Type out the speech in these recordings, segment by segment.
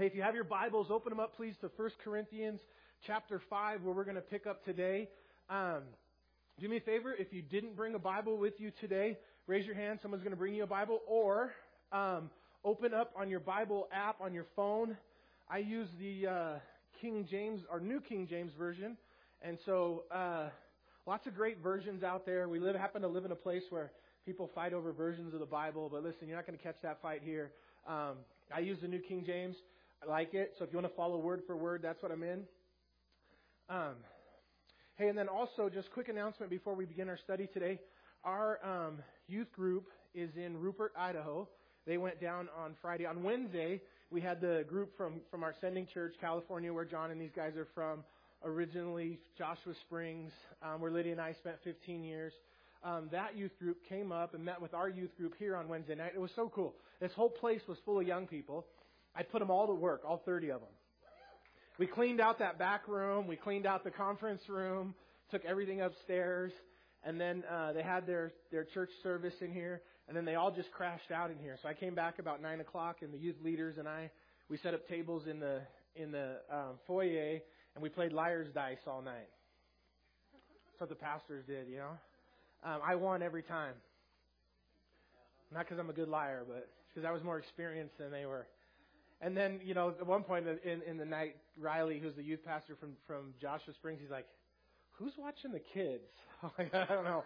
Hey, if you have your Bibles, open them up, please, to 1 Corinthians chapter 5, where we're going to pick up today. Um, do me a favor, if you didn't bring a Bible with you today, raise your hand. Someone's going to bring you a Bible. Or um, open up on your Bible app on your phone. I use the uh, King James, or New King James Version. And so, uh, lots of great versions out there. We live, happen to live in a place where people fight over versions of the Bible, but listen, you're not going to catch that fight here. Um, I use the New King James. I like it. So if you want to follow word for word, that's what I'm in. Um, hey, and then also, just quick announcement before we begin our study today. Our um, youth group is in Rupert, Idaho. They went down on Friday. On Wednesday, we had the group from, from our sending church, California, where John and these guys are from. Originally, Joshua Springs, um, where Lydia and I spent 15 years. Um, that youth group came up and met with our youth group here on Wednesday night. It was so cool. This whole place was full of young people. I put them all to work, all 30 of them. We cleaned out that back room. We cleaned out the conference room. Took everything upstairs. And then uh, they had their their church service in here. And then they all just crashed out in here. So I came back about nine o'clock, and the youth leaders and I we set up tables in the in the um, foyer, and we played liar's dice all night. That's what the pastors did, you know. Um, I won every time. Not because I'm a good liar, but because I was more experienced than they were. And then, you know, at one point in, in the night, Riley, who's the youth pastor from, from Joshua Springs, he's like, who's watching the kids? I don't know.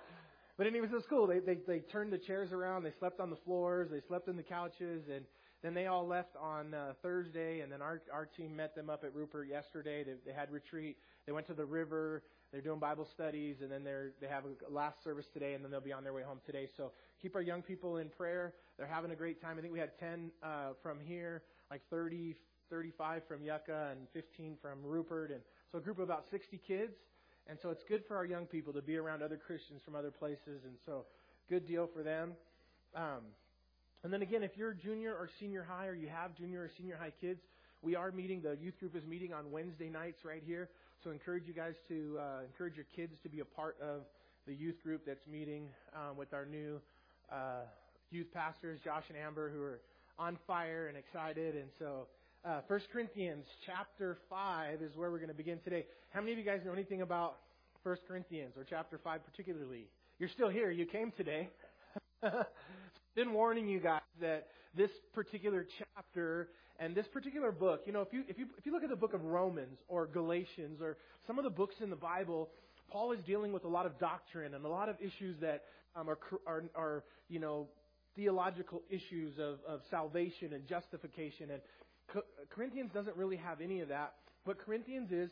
But anyways, it was cool. They, they, they turned the chairs around. They slept on the floors. They slept in the couches. And then they all left on uh, Thursday. And then our, our team met them up at Rupert yesterday. They, they had retreat. They went to the river. They're doing Bible studies. And then they're, they have a last service today. And then they'll be on their way home today. So keep our young people in prayer. They're having a great time. I think we had 10 uh, from here like 30, 35 from Yucca and 15 from Rupert, and so a group of about 60 kids. And so it's good for our young people to be around other Christians from other places, and so good deal for them. Um, and then again, if you're junior or senior high, or you have junior or senior high kids, we are meeting. The youth group is meeting on Wednesday nights right here. So encourage you guys to uh, encourage your kids to be a part of the youth group that's meeting um, with our new uh, youth pastors, Josh and Amber, who are on fire and excited. And so, uh, 1 Corinthians chapter 5 is where we're going to begin today. How many of you guys know anything about 1 Corinthians or chapter 5 particularly? You're still here. You came today. Been warning you guys that this particular chapter and this particular book, you know, if you, if you, if you look at the book of Romans or Galatians or some of the books in the Bible, Paul is dealing with a lot of doctrine and a lot of issues that um, are, are, are, you know, theological issues of, of salvation and justification. And Corinthians doesn't really have any of that. What Corinthians is,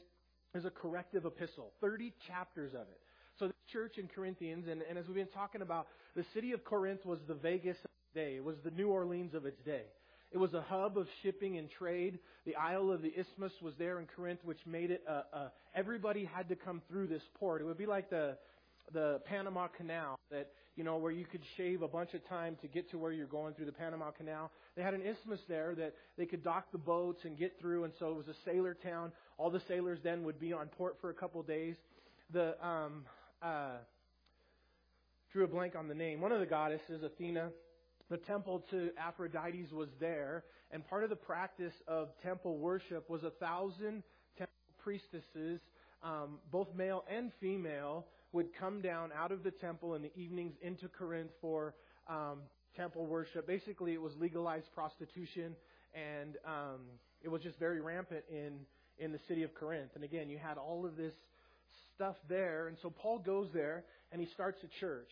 is a corrective epistle, 30 chapters of it. So the church in Corinthians, and, and as we've been talking about, the city of Corinth was the Vegas of its day. It was the New Orleans of its day. It was a hub of shipping and trade. The Isle of the Isthmus was there in Corinth, which made it a, a, everybody had to come through this port. It would be like the the Panama Canal that you know where you could shave a bunch of time to get to where you're going through the Panama Canal. They had an isthmus there that they could dock the boats and get through, and so it was a sailor town. All the sailors then would be on port for a couple of days. The um, uh, drew a blank on the name. One of the goddesses, Athena, the temple to Aphrodite was there, and part of the practice of temple worship was a thousand temple priestesses, um, both male and female would come down out of the temple in the evenings into Corinth for um, temple worship. Basically, it was legalized prostitution, and um, it was just very rampant in in the city of Corinth. And again, you had all of this stuff there, and so Paul goes there and he starts a church,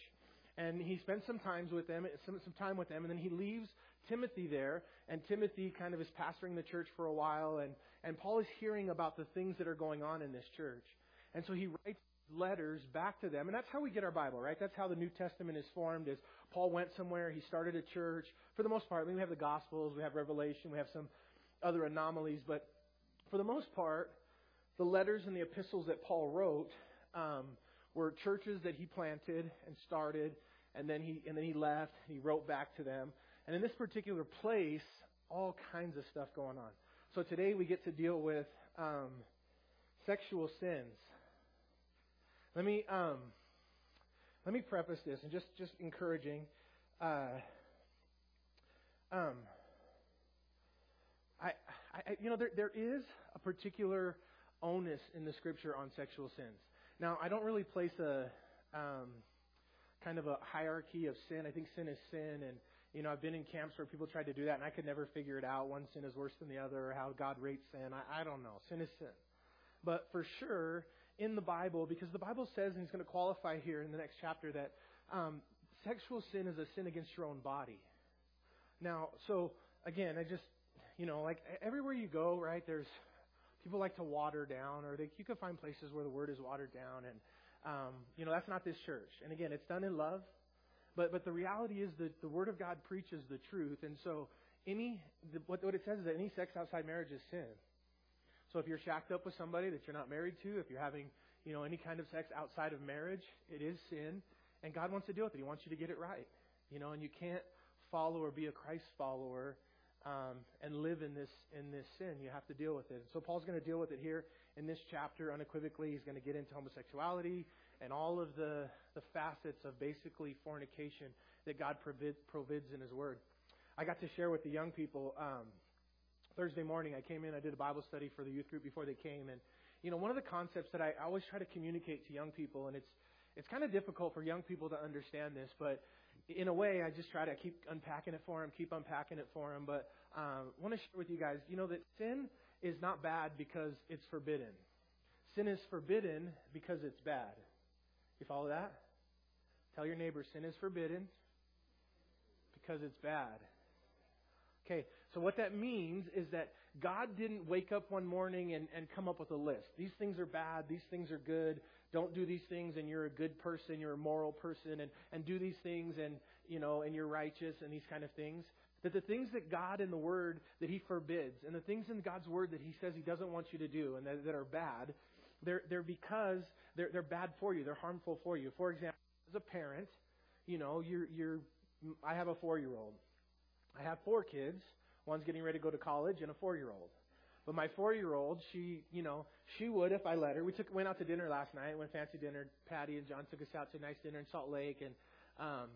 and he spends some time with them, some, some time with them, and then he leaves Timothy there, and Timothy kind of is pastoring the church for a while, and and Paul is hearing about the things that are going on in this church, and so he writes letters back to them. And that's how we get our Bible, right? That's how the New Testament is formed is Paul went somewhere, he started a church. For the most part, I mean, we have the Gospels, we have Revelation, we have some other anomalies, but for the most part, the letters and the epistles that Paul wrote um, were churches that he planted and started, and then he and then he left. And he wrote back to them, and in this particular place, all kinds of stuff going on. So today we get to deal with um, sexual sins. Let me um, let me preface this and just just encouraging. Uh, um, I I, you know, there, there is a particular onus in the scripture on sexual sins. Now, I don't really place a um, kind of a hierarchy of sin. I think sin is sin, and you know, I've been in camps where people tried to do that, and I could never figure it out. One sin is worse than the other, or how God rates sin. I, I don't know. Sin is sin. But for sure, in the Bible, because the Bible says, and he's going to qualify here in the next chapter, that um, sexual sin is a sin against your own body. Now, so again, I just, you know, like everywhere you go, right? There's people like to water down, or they, you can find places where the word is watered down, and um, you know that's not this church. And again, it's done in love, but but the reality is that the word of God preaches the truth, and so any the, what what it says is that any sex outside marriage is sin. So if you're shacked up with somebody that you're not married to, if you're having you know any kind of sex outside of marriage, it is sin, and God wants to deal with it. He wants you to get it right, you know, and you can't follow or be a Christ follower um, and live in this in this sin. You have to deal with it. So Paul's going to deal with it here in this chapter unequivocally. He's going to get into homosexuality and all of the the facets of basically fornication that God provides, provides in His Word. I got to share with the young people um, Thursday morning. I came in. I did a Bible study for the youth group before they came, and you know one of the concepts that I always try to communicate to young people, and it's it's kind of difficult for young people to understand this, but in a way, I just try to keep unpacking it for them, keep unpacking it for them. But um, I want to share with you guys, you know, that sin is not bad because it's forbidden. Sin is forbidden because it's bad. You follow that? Tell your neighbor, sin is forbidden because it's bad. Okay, so what that means is that God didn't wake up one morning and, and come up with a list. These things are bad, these things are good, don't do these things and you're a good person, you're a moral person, and, and do these things and, you know, and you're righteous and these kind of things. That the things that God in the Word that He forbids and the things in God's Word that He says He doesn't want you to do and that, that are bad, they're, they're because they're, they're bad for you. They're harmful for you. For example, as a parent, you know, you're, you're, I have a four year old. I have four kids. One's getting ready to go to college and a four year old. But my four year old, she, you know, she would if I let her. We took went out to dinner last night, went fancy dinner. Patty and John took us out to a nice dinner in Salt Lake, and um,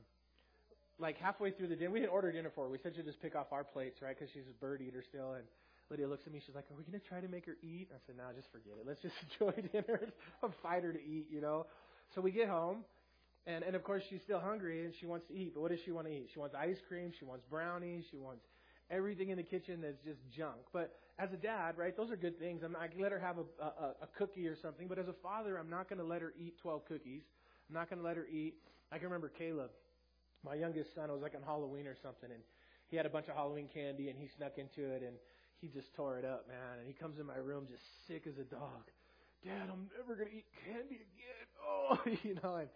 like halfway through the dinner, we didn't order dinner for her. We said she'd just pick off our plates, right? Because she's a bird eater still. And Lydia looks at me, she's like, "Are we gonna try to make her eat?" I said, "No, just forget it. Let's just enjoy dinner. I'll fight her to eat, you know." So we get home, and and of course she's still hungry and she wants to eat. But what does she want to eat? She wants ice cream. She wants brownies. She wants everything in the kitchen that's just junk. But as a dad, right, those are good things. I'm I let her have a, a, a cookie or something. But as a father, I'm not going to let her eat 12 cookies. I'm not going to let her eat. I can remember Caleb, my youngest son. It was like on Halloween or something, and he had a bunch of Halloween candy, and he snuck into it, and he just tore it up, man. And he comes in my room just sick as a dog. Dad, I'm never going to eat candy again. Oh, you know. And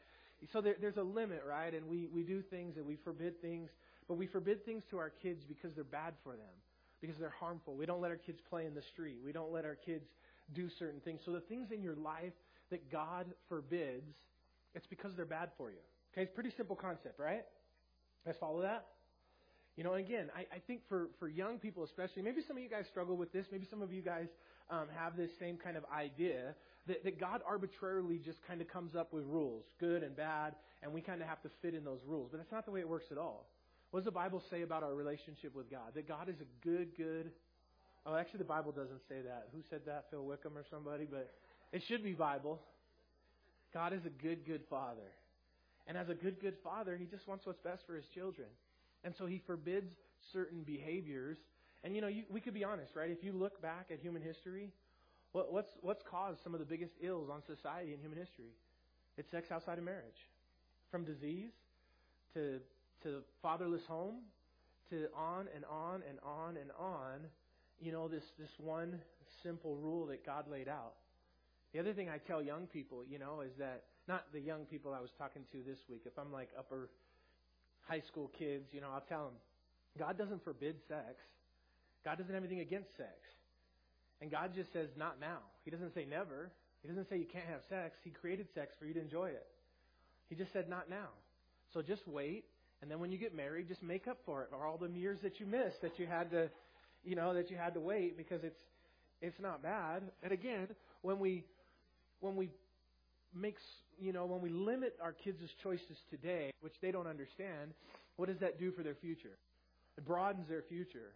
so there, there's a limit, right? And we we do things and we forbid things but we forbid things to our kids because they're bad for them, because they're harmful. We don't let our kids play in the street. We don't let our kids do certain things. So the things in your life that God forbids, it's because they're bad for you. Okay, it's a pretty simple concept, right? Let's follow that. You know, again, I, I think for, for young people especially, maybe some of you guys struggle with this. Maybe some of you guys um, have this same kind of idea that, that God arbitrarily just kind of comes up with rules, good and bad, and we kind of have to fit in those rules. But that's not the way it works at all. What does the Bible say about our relationship with God? That God is a good, good. Oh, actually, the Bible doesn't say that. Who said that? Phil Wickham or somebody? But it should be Bible. God is a good, good Father. And as a good, good Father, He just wants what's best for His children. And so He forbids certain behaviors. And, you know, you, we could be honest, right? If you look back at human history, what, what's, what's caused some of the biggest ills on society in human history? It's sex outside of marriage. From disease to to the fatherless home, to on and on and on and on, you know, this, this one simple rule that God laid out. The other thing I tell young people, you know, is that, not the young people I was talking to this week, if I'm like upper high school kids, you know, I'll tell them, God doesn't forbid sex. God doesn't have anything against sex. And God just says, not now. He doesn't say never. He doesn't say you can't have sex. He created sex for you to enjoy it. He just said, not now. So just wait and then when you get married, just make up for it, or all the years that you missed that you had to, you know, that you had to wait because it's it's not bad. And again, when we when we make you know when we limit our kids' choices today, which they don't understand, what does that do for their future? It broadens their future.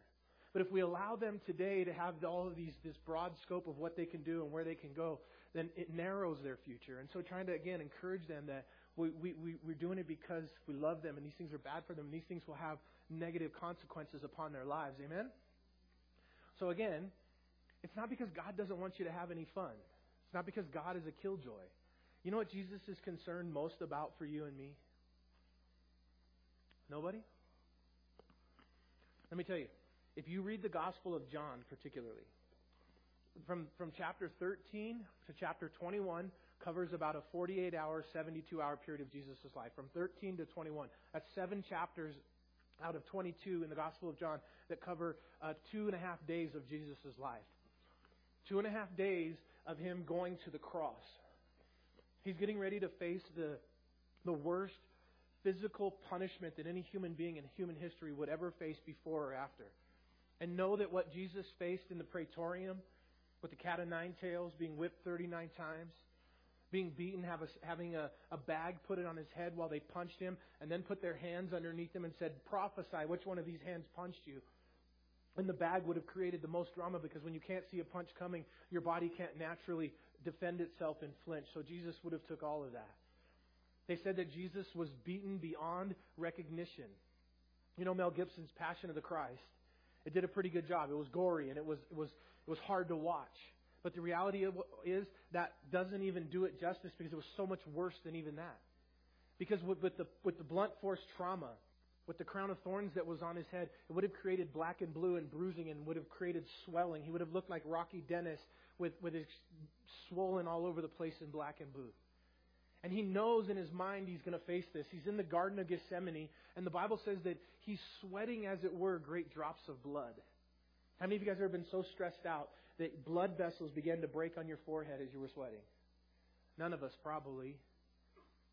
But if we allow them today to have all of these, this broad scope of what they can do and where they can go, then it narrows their future. And so trying to, again, encourage them that we, we, we, we're doing it because we love them and these things are bad for them and these things will have negative consequences upon their lives. Amen? So again, it's not because God doesn't want you to have any fun. It's not because God is a killjoy. You know what Jesus is concerned most about for you and me? Nobody? Let me tell you. If you read the Gospel of John, particularly, from, from chapter 13 to chapter 21, covers about a 48 hour, 72 hour period of Jesus' life. From 13 to 21. That's seven chapters out of 22 in the Gospel of John that cover uh, two and a half days of Jesus' life. Two and a half days of him going to the cross. He's getting ready to face the, the worst physical punishment that any human being in human history would ever face before or after. And know that what Jesus faced in the praetorium, with the cat o' nine tails, being whipped 39 times, being beaten, a, having a, a bag put it on his head while they punched him, and then put their hands underneath him and said, Prophesy, which one of these hands punched you? And the bag would have created the most drama because when you can't see a punch coming, your body can't naturally defend itself and flinch. So Jesus would have took all of that. They said that Jesus was beaten beyond recognition. You know Mel Gibson's Passion of the Christ. It did a pretty good job. It was gory and it was it was it was hard to watch. But the reality is that doesn't even do it justice because it was so much worse than even that. Because with, with the with the blunt force trauma, with the crown of thorns that was on his head, it would have created black and blue and bruising and would have created swelling. He would have looked like Rocky Dennis with, with his swollen all over the place in black and blue. And he knows in his mind he's going to face this. He's in the Garden of Gethsemane, and the Bible says that he's sweating, as it were, great drops of blood. How many of you guys have ever been so stressed out that blood vessels began to break on your forehead as you were sweating? None of us, probably.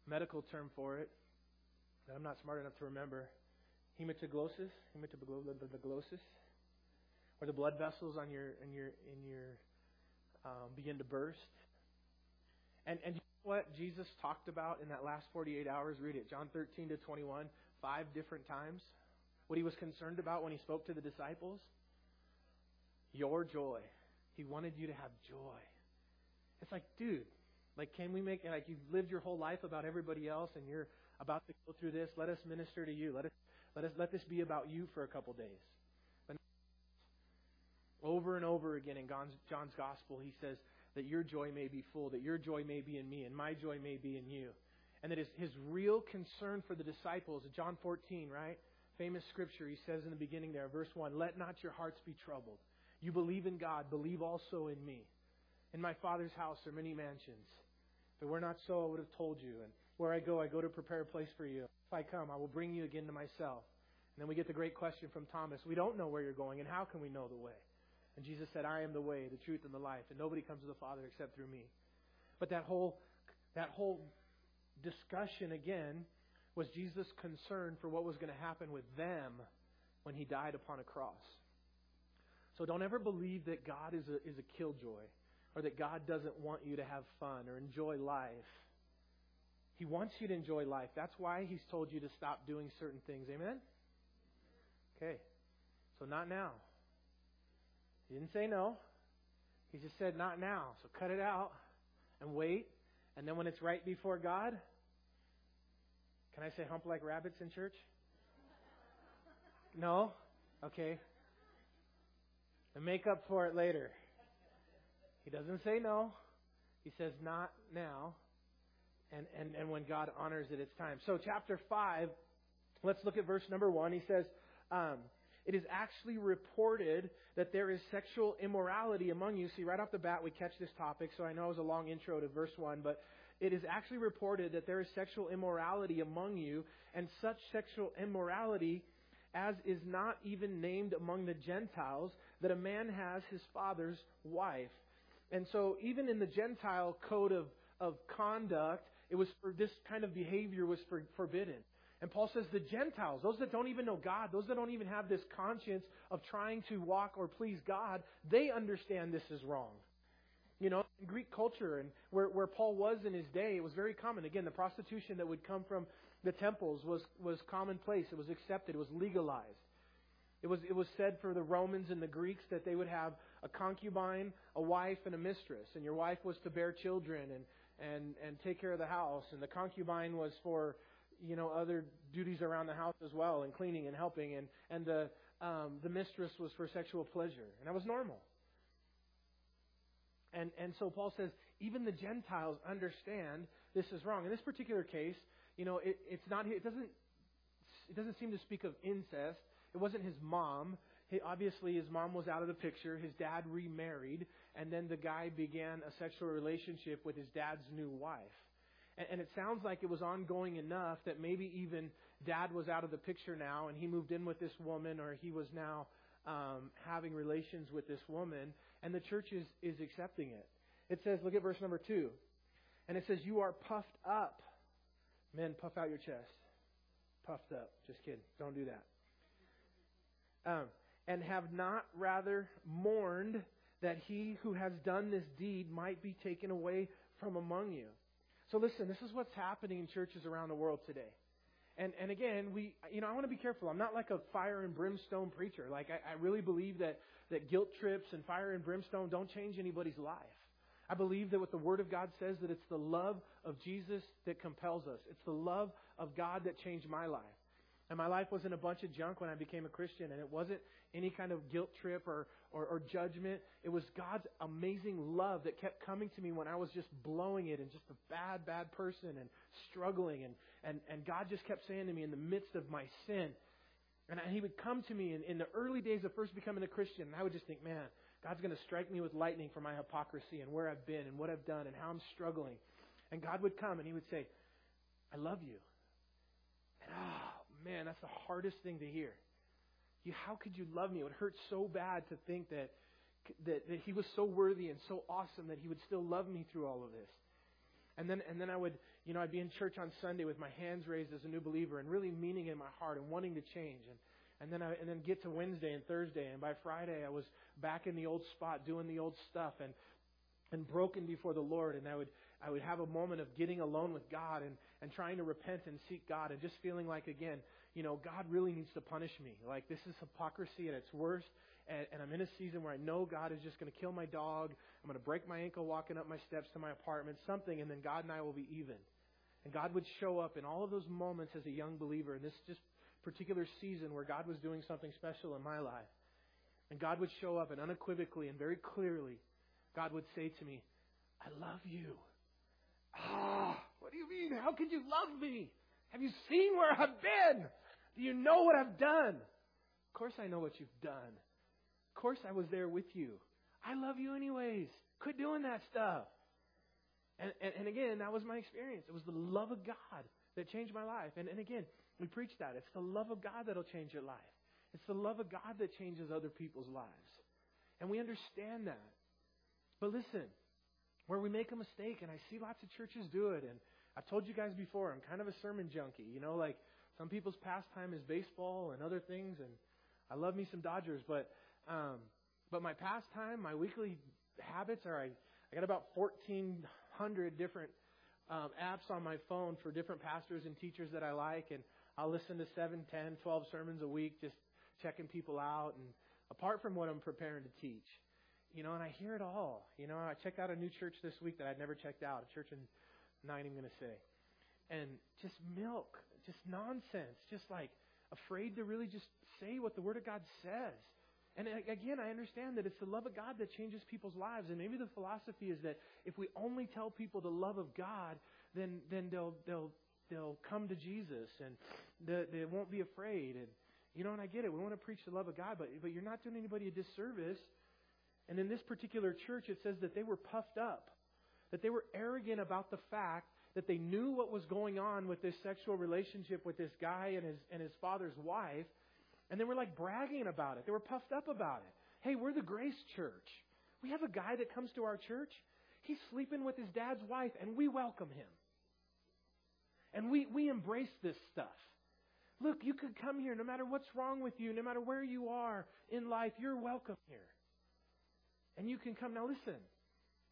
Medical term for it that I'm not smart enough to remember. Hematoglosis, hematoglosis, where the blood vessels on your in your in your um, begin to burst. And and you know what Jesus talked about in that last 48 hours? Read it, John 13 to 21, five different times. What he was concerned about when he spoke to the disciples? Your joy. He wanted you to have joy. It's like, dude, like, can we make like you've lived your whole life about everybody else, and you're about to go through this? Let us minister to you. Let us let us let this be about you for a couple days. But over and over again in John's, John's gospel, he says that your joy may be full, that your joy may be in me, and my joy may be in you. And that his, his real concern for the disciples, John 14, right? Famous scripture, he says in the beginning there, verse 1, Let not your hearts be troubled. You believe in God, believe also in me. In my Father's house are many mansions. If it were not so, I would have told you. And where I go, I go to prepare a place for you. If I come, I will bring you again to myself. And then we get the great question from Thomas We don't know where you're going, and how can we know the way? And Jesus said, I am the way, the truth, and the life, and nobody comes to the Father except through me. But that whole, that whole discussion again was Jesus' concern for what was going to happen with them when he died upon a cross. So don't ever believe that God is a, is a killjoy or that God doesn't want you to have fun or enjoy life. He wants you to enjoy life. That's why He's told you to stop doing certain things. Amen? Okay. So not now. He didn't say no. He just said not now. So cut it out and wait. And then when it's right before God, can I say hump like rabbits in church? No? Okay. And make up for it later. He doesn't say no. He says not now. And, and, and when God honors it, it's time. So, chapter 5, let's look at verse number 1. He says, um, It is actually reported that there is sexual immorality among you. See, right off the bat, we catch this topic, so I know it was a long intro to verse 1, but it is actually reported that there is sexual immorality among you, and such sexual immorality as is not even named among the Gentiles, that a man has his father's wife. And so, even in the Gentile code of, of conduct, it was for this kind of behavior was for, forbidden. And Paul says the Gentiles, those that don't even know God, those that don't even have this conscience of trying to walk or please God, they understand this is wrong. You know, in Greek culture and where, where Paul was in his day, it was very common. Again, the prostitution that would come from the temples was, was commonplace. It was accepted. It was legalized. It was, it was said for the Romans and the Greeks that they would have a concubine, a wife, and a mistress. And your wife was to bear children and, and, and take care of the house. And the concubine was for, you know, other duties around the house as well, and cleaning and helping. And, and the, um, the mistress was for sexual pleasure. And that was normal. And, and so Paul says, even the Gentiles understand this is wrong. In this particular case, you know, it, it's not, it doesn't, it doesn't seem to speak of incest. It wasn't his mom. He, obviously, his mom was out of the picture. His dad remarried, and then the guy began a sexual relationship with his dad's new wife. And, and it sounds like it was ongoing enough that maybe even dad was out of the picture now, and he moved in with this woman, or he was now um, having relations with this woman, and the church is, is accepting it. It says, look at verse number two. And it says, You are puffed up. Men, puff out your chest. Puffed up. Just kidding. Don't do that. Um, and have not rather mourned that he who has done this deed might be taken away from among you. So listen, this is what's happening in churches around the world today. And and again, we you know, I want to be careful. I'm not like a fire and brimstone preacher. Like I, I really believe that, that guilt trips and fire and brimstone don't change anybody's life. I believe that what the Word of God says that it's the love of Jesus that compels us. It's the love of God that changed my life. And my life wasn't a bunch of junk when I became a Christian, and it wasn't any kind of guilt trip or, or, or, judgment. It was God's amazing love that kept coming to me when I was just blowing it and just a bad, bad person and struggling. And, and, and God just kept saying to me in the midst of my sin, and He would come to me in, in the early days of first becoming a Christian, and I would just think, man, God's going to strike me with lightning for my hypocrisy and where I've been and what I've done and how I'm struggling. And God would come and He would say, I love you. And oh, man, that's the hardest thing to hear. You, how could you love me? It would hurt so bad to think that, that, that He was so worthy and so awesome that He would still love me through all of this. And then, and then I would, you know, I'd be in church on Sunday with my hands raised as a new believer and really meaning in my heart and wanting to change. And, and then I, and then get to Wednesday and Thursday, and by Friday I was back in the old spot doing the old stuff and and broken before the Lord, and I would I would have a moment of getting alone with God and and trying to repent and seek God, and just feeling like again, you know, God really needs to punish me. Like this is hypocrisy at its worst, and, and I'm in a season where I know God is just going to kill my dog. I'm going to break my ankle walking up my steps to my apartment, something, and then God and I will be even. And God would show up in all of those moments as a young believer, in this just particular season where God was doing something special in my life. And God would show up and unequivocally and very clearly, God would say to me, I love you. Ah, what do you mean? How could you love me? Have you seen where I've been? Do you know what I've done? Of course I know what you've done. Of course I was there with you. I love you anyways. Quit doing that stuff. And, and, and again, that was my experience. It was the love of God that changed my life. And, and again, we preach that. It's the love of God that'll change your life. It's the love of God that changes other people's lives. And we understand that. But listen, where we make a mistake, and I see lots of churches do it, and I've told you guys before, I'm kind of a sermon junkie. You know, like some people's pastime is baseball and other things, and I love me some Dodgers, but um, but my pastime, my weekly habits are I, I got about 1,400 different um, apps on my phone for different pastors and teachers that I like, and I'll listen to 7, 10, 12 sermons a week, just checking people out, and apart from what I'm preparing to teach. You know, and I hear it all. You know, I checked out a new church this week that I'd never checked out, a church in, not even going to say. And just milk, just nonsense, just like afraid to really just say what the Word of God says. And again, I understand that it's the love of God that changes people's lives. And maybe the philosophy is that if we only tell people the love of God, then then they'll they'll they'll come to Jesus and they, they won't be afraid. And you know, and I get it. We want to preach the love of God, but but you're not doing anybody a disservice. And in this particular church, it says that they were puffed up, that they were arrogant about the fact that they knew what was going on with this sexual relationship with this guy and his and his father's wife, and they were like bragging about it. They were puffed up about it. Hey, we're the Grace Church. We have a guy that comes to our church. He's sleeping with his dad's wife, and we welcome him. And we, we embrace this stuff. Look, you could come here no matter what's wrong with you, no matter where you are in life, you're welcome here. And you can come. Now, listen,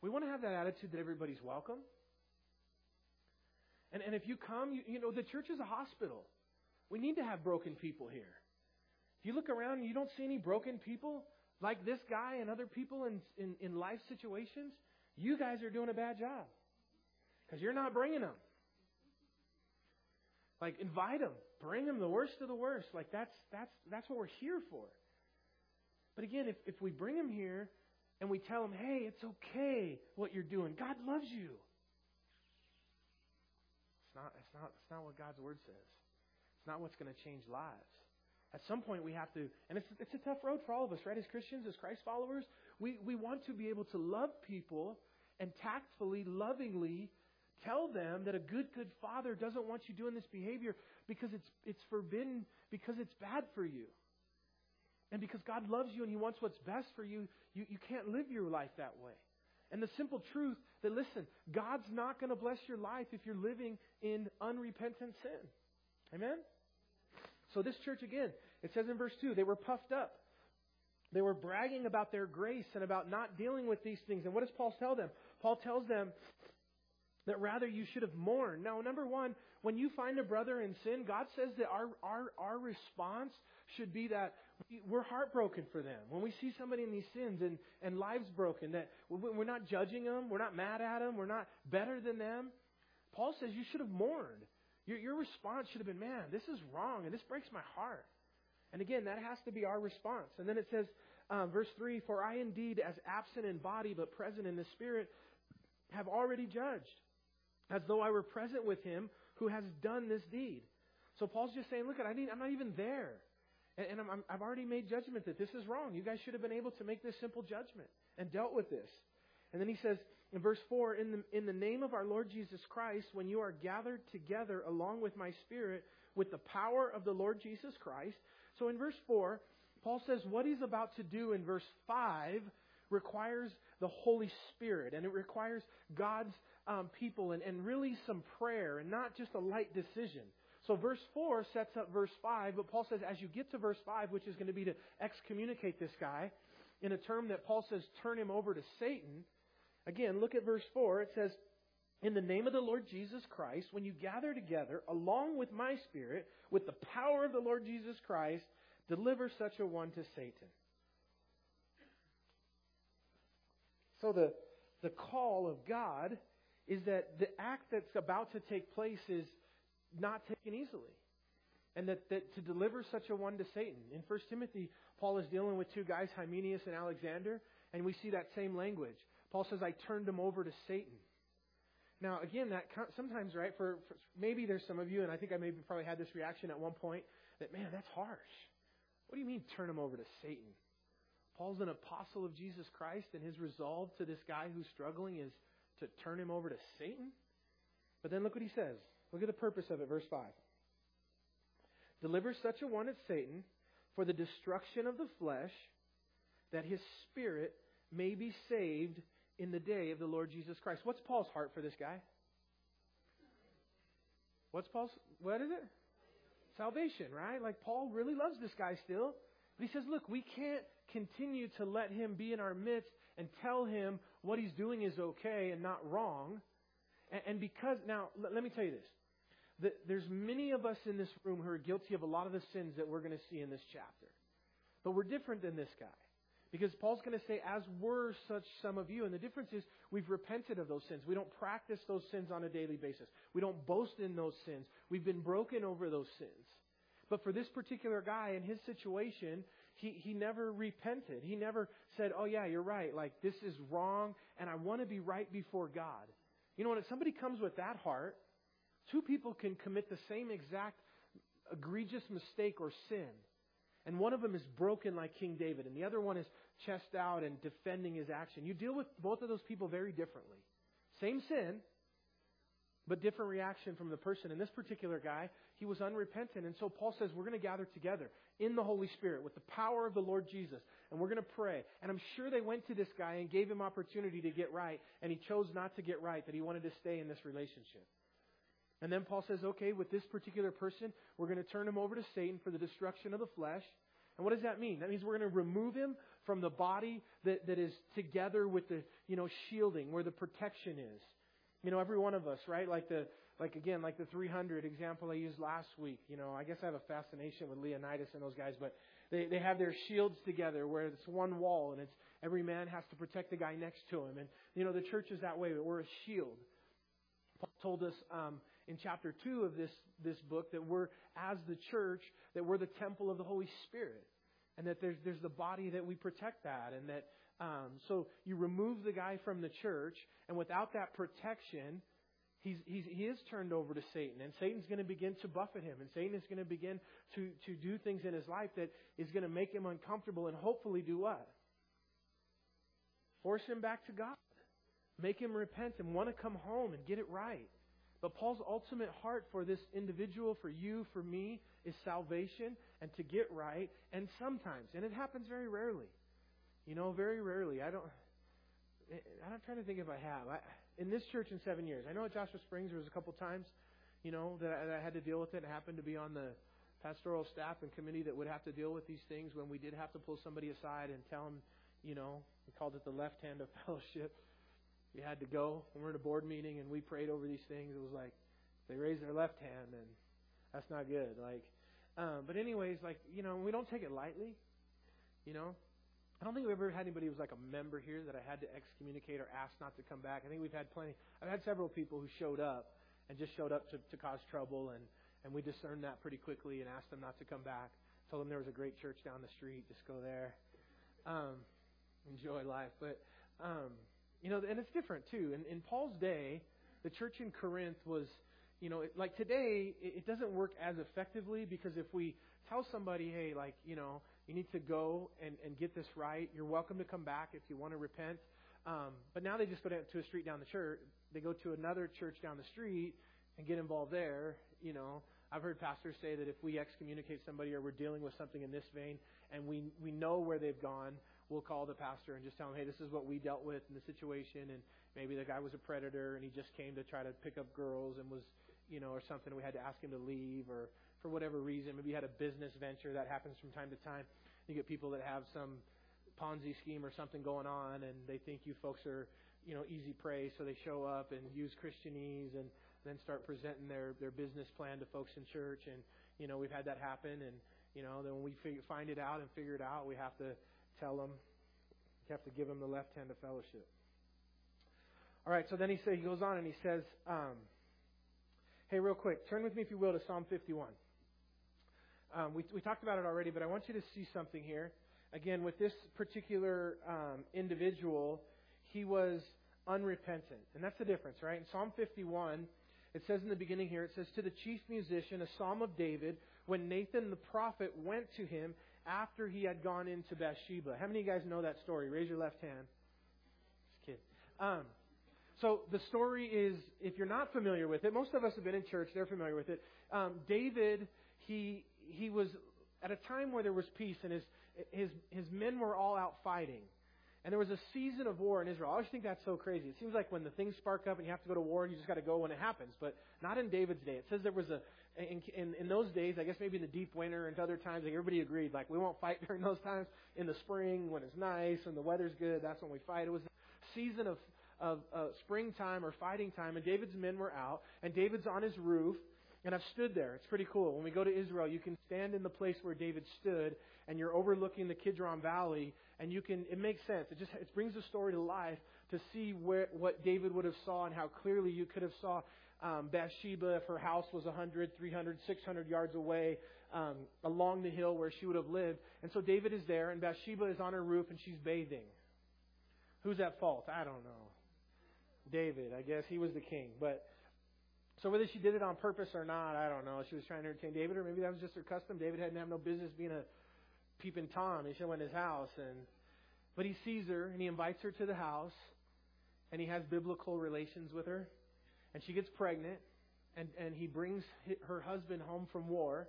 we want to have that attitude that everybody's welcome. And, and if you come, you, you know, the church is a hospital. We need to have broken people here. If you look around and you don't see any broken people like this guy and other people in, in, in life situations, you guys are doing a bad job. Because you're not bringing them. Like, invite them. Bring them the worst of the worst. Like, that's, that's, that's what we're here for. But again, if, if we bring them here and we tell them, hey, it's okay what you're doing, God loves you. It's not, it's not, it's not what God's Word says. It's not what's going to change lives. At some point, we have to, and it's, it's a tough road for all of us, right? As Christians, as Christ followers, we, we want to be able to love people and tactfully, lovingly tell them that a good, good father doesn't want you doing this behavior because it's, it's forbidden, because it's bad for you. And because God loves you and He wants what's best for you, you, you can't live your life that way. And the simple truth that, listen, God's not going to bless your life if you're living in unrepentant sin. Amen? So, this church, again, it says in verse 2, they were puffed up. They were bragging about their grace and about not dealing with these things. And what does Paul tell them? Paul tells them that rather you should have mourned. Now, number one, when you find a brother in sin, God says that our, our, our response should be that we're heartbroken for them. When we see somebody in these sins and, and lives broken, that we're not judging them, we're not mad at them, we're not better than them. Paul says you should have mourned. Your, your response should have been, man, this is wrong and this breaks my heart. And again, that has to be our response. And then it says, um, verse 3 For I indeed, as absent in body but present in the Spirit, have already judged as though I were present with him who has done this deed. So Paul's just saying, look, I need, I'm not even there. And, and i have already made judgment that this is wrong. You guys should have been able to make this simple judgment and dealt with this. And then he says in verse 4 in the, in the name of our Lord Jesus Christ, when you are gathered together along with my spirit, with the power of the Lord Jesus Christ. So in verse 4, Paul says what he's about to do in verse 5 requires the Holy Spirit, and it requires God's um, people and, and really some prayer and not just a light decision. So verse 4 sets up verse 5, but Paul says as you get to verse 5, which is going to be to excommunicate this guy, in a term that Paul says turn him over to Satan, again, look at verse 4. It says, In the name of the Lord Jesus Christ, when you gather together, along with my spirit, with the power of the Lord Jesus Christ, deliver such a one to Satan. So the, the call of God is that the act that's about to take place is not taken easily. And that, that to deliver such a one to Satan. In 1 Timothy, Paul is dealing with two guys, Hymenaeus and Alexander, and we see that same language. Paul says, I turned them over to Satan. Now, again, that sometimes, right, for, for maybe there's some of you, and I think I maybe probably had this reaction at one point, that, man, that's harsh. What do you mean turn them over to Satan? Paul's an apostle of Jesus Christ, and his resolve to this guy who's struggling is to turn him over to Satan? But then look what he says. Look at the purpose of it, verse 5. Deliver such a one as Satan for the destruction of the flesh, that his spirit may be saved in the day of the Lord Jesus Christ. What's Paul's heart for this guy? What's Paul's, what is it? Salvation, right? Like Paul really loves this guy still. But he says, look, we can't continue to let him be in our midst and tell him what he's doing is okay and not wrong. And, and because, now, let, let me tell you this. The, there's many of us in this room who are guilty of a lot of the sins that we're going to see in this chapter. But we're different than this guy. Because Paul's going to say, as were such some of you. And the difference is we've repented of those sins. We don't practice those sins on a daily basis. We don't boast in those sins. We've been broken over those sins. But for this particular guy in his situation, he, he never repented. He never said, Oh, yeah, you're right. Like, this is wrong, and I want to be right before God. You know, when somebody comes with that heart, two people can commit the same exact egregious mistake or sin. And one of them is broken like King David, and the other one is chest out and defending his action. You deal with both of those people very differently. Same sin, but different reaction from the person. In this particular guy, he was unrepentant. And so Paul says, We're going to gather together in the Holy Spirit with the power of the Lord Jesus, and we're going to pray. And I'm sure they went to this guy and gave him opportunity to get right, and he chose not to get right, that he wanted to stay in this relationship. And then Paul says, Okay, with this particular person, we're going to turn him over to Satan for the destruction of the flesh. And what does that mean? That means we're going to remove him from the body that, that is together with the, you know, shielding, where the protection is. You know, every one of us, right? Like the, like again, like the 300 example I used last week. You know, I guess I have a fascination with Leonidas and those guys, but they, they have their shields together where it's one wall and it's every man has to protect the guy next to him. And, you know, the church is that way. We're a shield. Paul told us um, in chapter 2 of this, this book that we're, as the church, that we're the temple of the Holy Spirit. And that there's, there's the body that we protect that. And that, um, so you remove the guy from the church, and without that protection, he's, he's, he is turned over to Satan, and Satan's going to begin to buffet him, and Satan is going to begin to, to do things in his life that is going to make him uncomfortable and hopefully do what? Force him back to God. Make him repent and want to come home and get it right. But Paul's ultimate heart for this individual, for you, for me, is salvation and to get right. And sometimes, and it happens very rarely, you know, very rarely. I don't. I'm trying to think if I have. I, in this church in seven years. I know at Joshua Springs there was a couple times, you know, that I, that I had to deal with it. I happened to be on the pastoral staff and committee that would have to deal with these things when we did have to pull somebody aside and tell them, you know, we called it the left hand of fellowship. We had to go. We're in a board meeting and we prayed over these things, it was like they raised their left hand and that's not good. Like, um, but anyways, like you know, we don't take it lightly. You know, I don't think we've ever had anybody who was like a member here that I had to excommunicate or ask not to come back. I think we've had plenty. I've had several people who showed up and just showed up to, to cause trouble, and, and we discerned that pretty quickly and asked them not to come back. Told them there was a great church down the street. Just go there. Um, enjoy life. But, um, you know, and it's different too. In, in Paul's day, the church in Corinth was, you know, like today, it, it doesn't work as effectively because if we tell somebody, hey, like, you know, you need to go and, and get this right. You're welcome to come back if you want to repent. Um, but now they just go down to a street down the church. They go to another church down the street and get involved there. You know, I've heard pastors say that if we excommunicate somebody or we're dealing with something in this vein and we we know where they've gone, we'll call the pastor and just tell him, hey, this is what we dealt with in the situation, and maybe the guy was a predator and he just came to try to pick up girls and was, you know, or something. We had to ask him to leave or for whatever reason. Maybe you had a business venture that happens from time to time. You get people that have some Ponzi scheme or something going on, and they think you folks are, you know, easy prey, so they show up and use Christianese and then start presenting their their business plan to folks in church. And you know, we've had that happen, and you know, then when we find it out and figure it out, we have to tell them, we have to give them the left hand of fellowship. All right, so then he says, he goes on and he says, um, hey, real quick, turn with me if you will to Psalm 51. Um, we, we talked about it already, but I want you to see something here. Again, with this particular um, individual, he was unrepentant. And that's the difference, right? In Psalm 51, it says in the beginning here, it says, To the chief musician, a psalm of David, when Nathan the prophet went to him after he had gone into Bathsheba. How many of you guys know that story? Raise your left hand. Just kidding. Um, so the story is, if you're not familiar with it, most of us have been in church, they're familiar with it. Um, David, he he was at a time where there was peace and his, his, his men were all out fighting. And there was a season of war in Israel. I always think that's so crazy. It seems like when the things spark up and you have to go to war, you just got to go when it happens. But not in David's day. It says there was a in, in, in those days, I guess maybe in the deep winter and other times, like everybody agreed, like we won't fight during those times. In the spring, when it's nice and the weather's good, that's when we fight. It was a season of of uh, springtime or fighting time, and David's men were out, and David's on his roof, and I've stood there. It's pretty cool. When we go to Israel, you can stand in the place where David stood, and you're overlooking the Kidron Valley, and you can. It makes sense. It just it brings the story to life to see where what David would have saw and how clearly you could have saw um, Bathsheba if her house was 100, 300, 600 yards away um, along the hill where she would have lived. And so David is there, and Bathsheba is on her roof, and she's bathing. Who's at fault? I don't know. David, I guess he was the king, but so whether she did it on purpose or not, I don't know. She was trying to entertain David, or maybe that was just her custom. David hadn't have no business being a peeping tom. He should have went to his house, and but he sees her and he invites her to the house, and he has biblical relations with her, and she gets pregnant, and and he brings her husband home from war,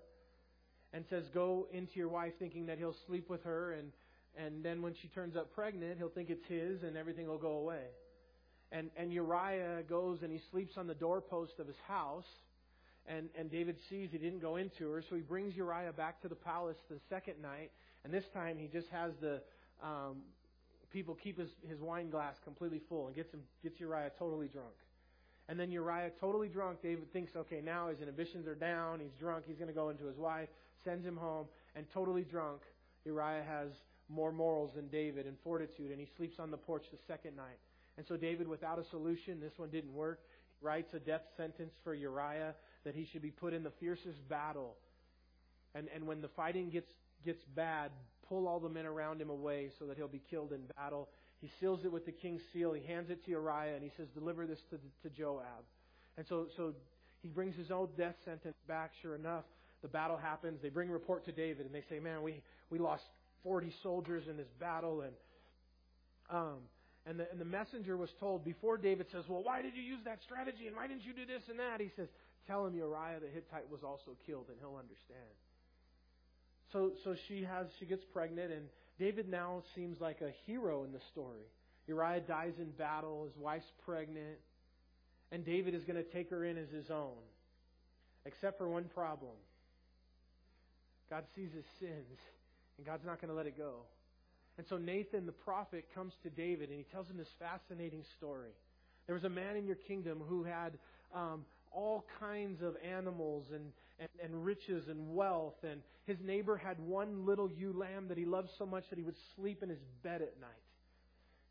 and says, "Go into your wife, thinking that he'll sleep with her, and and then when she turns up pregnant, he'll think it's his, and everything will go away." And, and Uriah goes and he sleeps on the doorpost of his house. And, and David sees he didn't go into her, so he brings Uriah back to the palace the second night. And this time he just has the um, people keep his, his wine glass completely full and gets him gets Uriah totally drunk. And then Uriah, totally drunk, David thinks, okay, now his inhibitions are down. He's drunk. He's going to go into his wife, sends him home, and totally drunk, Uriah has more morals than David and fortitude, and he sleeps on the porch the second night. And so David, without a solution, this one didn't work, writes a death sentence for Uriah that he should be put in the fiercest battle. And, and when the fighting gets, gets bad, pull all the men around him away so that he'll be killed in battle. He seals it with the king's seal. He hands it to Uriah and he says, Deliver this to, to Joab. And so, so he brings his own death sentence back. Sure enough, the battle happens. They bring report to David and they say, Man, we, we lost 40 soldiers in this battle. And, um, and, the, and the messenger was told before David says, Well, why did you use that strategy? And why didn't you do this and that? He says, Tell him Uriah the Hittite was also killed and he'll understand. So, so she has, she gets pregnant, and David now seems like a hero in the story. Uriah dies in battle, his wife's pregnant, and David is going to take her in as his own. Except for one problem. God sees his sins, and God's not going to let it go. And so Nathan the prophet comes to David, and he tells him this fascinating story. There was a man in your kingdom who had um, all kinds of animals and, and, and riches and wealth. And his neighbor had one little ewe lamb that he loved so much that he would sleep in his bed at night.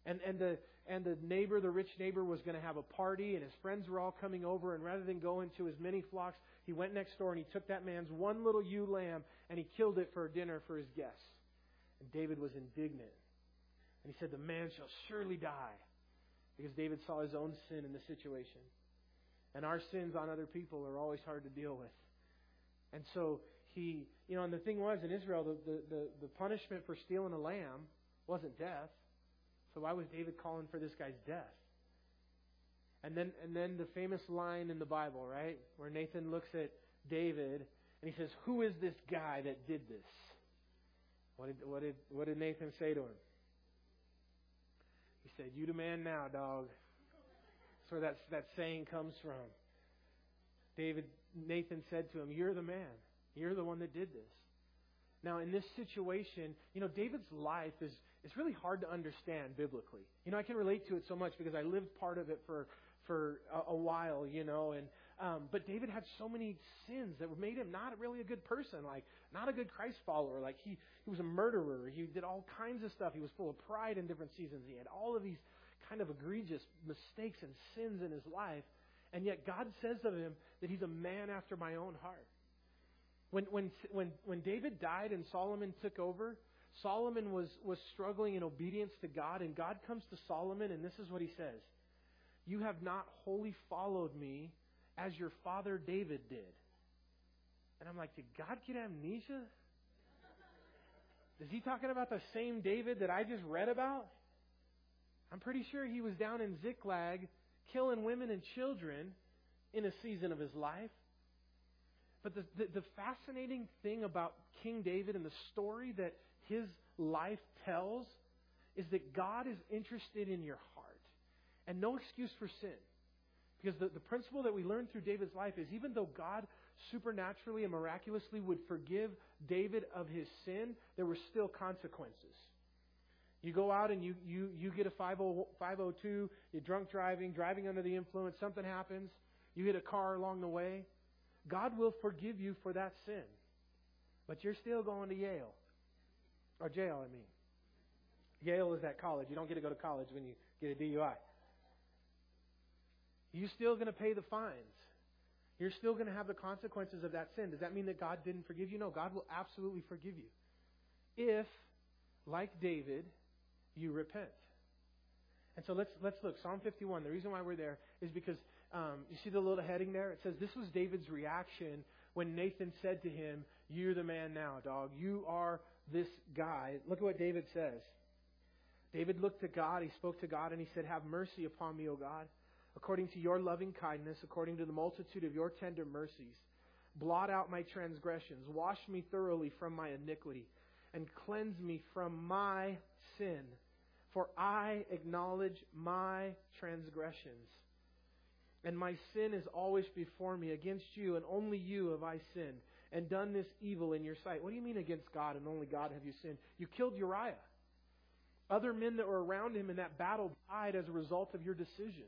And, and, the, and the neighbor, the rich neighbor, was going to have a party, and his friends were all coming over. And rather than go into his many flocks, he went next door and he took that man's one little ewe lamb and he killed it for dinner for his guests. And David was indignant. And he said, The man shall surely die. Because David saw his own sin in the situation. And our sins on other people are always hard to deal with. And so he, you know, and the thing was in Israel, the, the, the, the punishment for stealing a lamb wasn't death. So why was David calling for this guy's death? And then, and then the famous line in the Bible, right, where Nathan looks at David and he says, "Who is this guy that did this?" What did, what did, what did Nathan say to him? He said, "You the man now, dog." That's where that, that saying comes from. David, Nathan said to him, You're the man. You're the one that did this. Now, in this situation, you know, David's life is, is really hard to understand biblically. You know, I can relate to it so much because I lived part of it for, for a, a while, you know, and, um, but David had so many sins that made him not really a good person, like not a good Christ follower. Like he, he was a murderer. He did all kinds of stuff. He was full of pride in different seasons. He had all of these kind of egregious mistakes and sins in his life. And yet God says of him that he's a man after my own heart. When, when, when, when David died and Solomon took over, Solomon was, was struggling in obedience to God, and God comes to Solomon, and this is what he says You have not wholly followed me as your father David did. And I'm like, Did God get amnesia? Is he talking about the same David that I just read about? I'm pretty sure he was down in Ziklag killing women and children in a season of his life. But the, the, the, fascinating thing about King David and the story that his life tells is that God is interested in your heart. And no excuse for sin. Because the, the principle that we learn through David's life is even though God supernaturally and miraculously would forgive David of his sin, there were still consequences. You go out and you, you, you get a 502, you're drunk driving, driving under the influence, something happens, you hit a car along the way. God will forgive you for that sin. But you're still going to Yale. Or jail, I mean. Yale is that college. You don't get to go to college when you get a DUI. You're still going to pay the fines. You're still going to have the consequences of that sin. Does that mean that God didn't forgive you? No, God will absolutely forgive you. If, like David, you repent. And so let's let's look. Psalm 51. The reason why we're there is because um, you see the little heading there. It says this was David's reaction when Nathan said to him, "You're the man now, dog. You are this guy." Look at what David says. David looked to God. He spoke to God and he said, "Have mercy upon me, O God, according to your loving kindness, according to the multitude of your tender mercies. Blot out my transgressions. Wash me thoroughly from my iniquity, and cleanse me from my sin." For I acknowledge my transgressions, and my sin is always before me. Against you and only you have I sinned, and done this evil in your sight. What do you mean against God and only God have you sinned? You killed Uriah. Other men that were around him in that battle died as a result of your decision.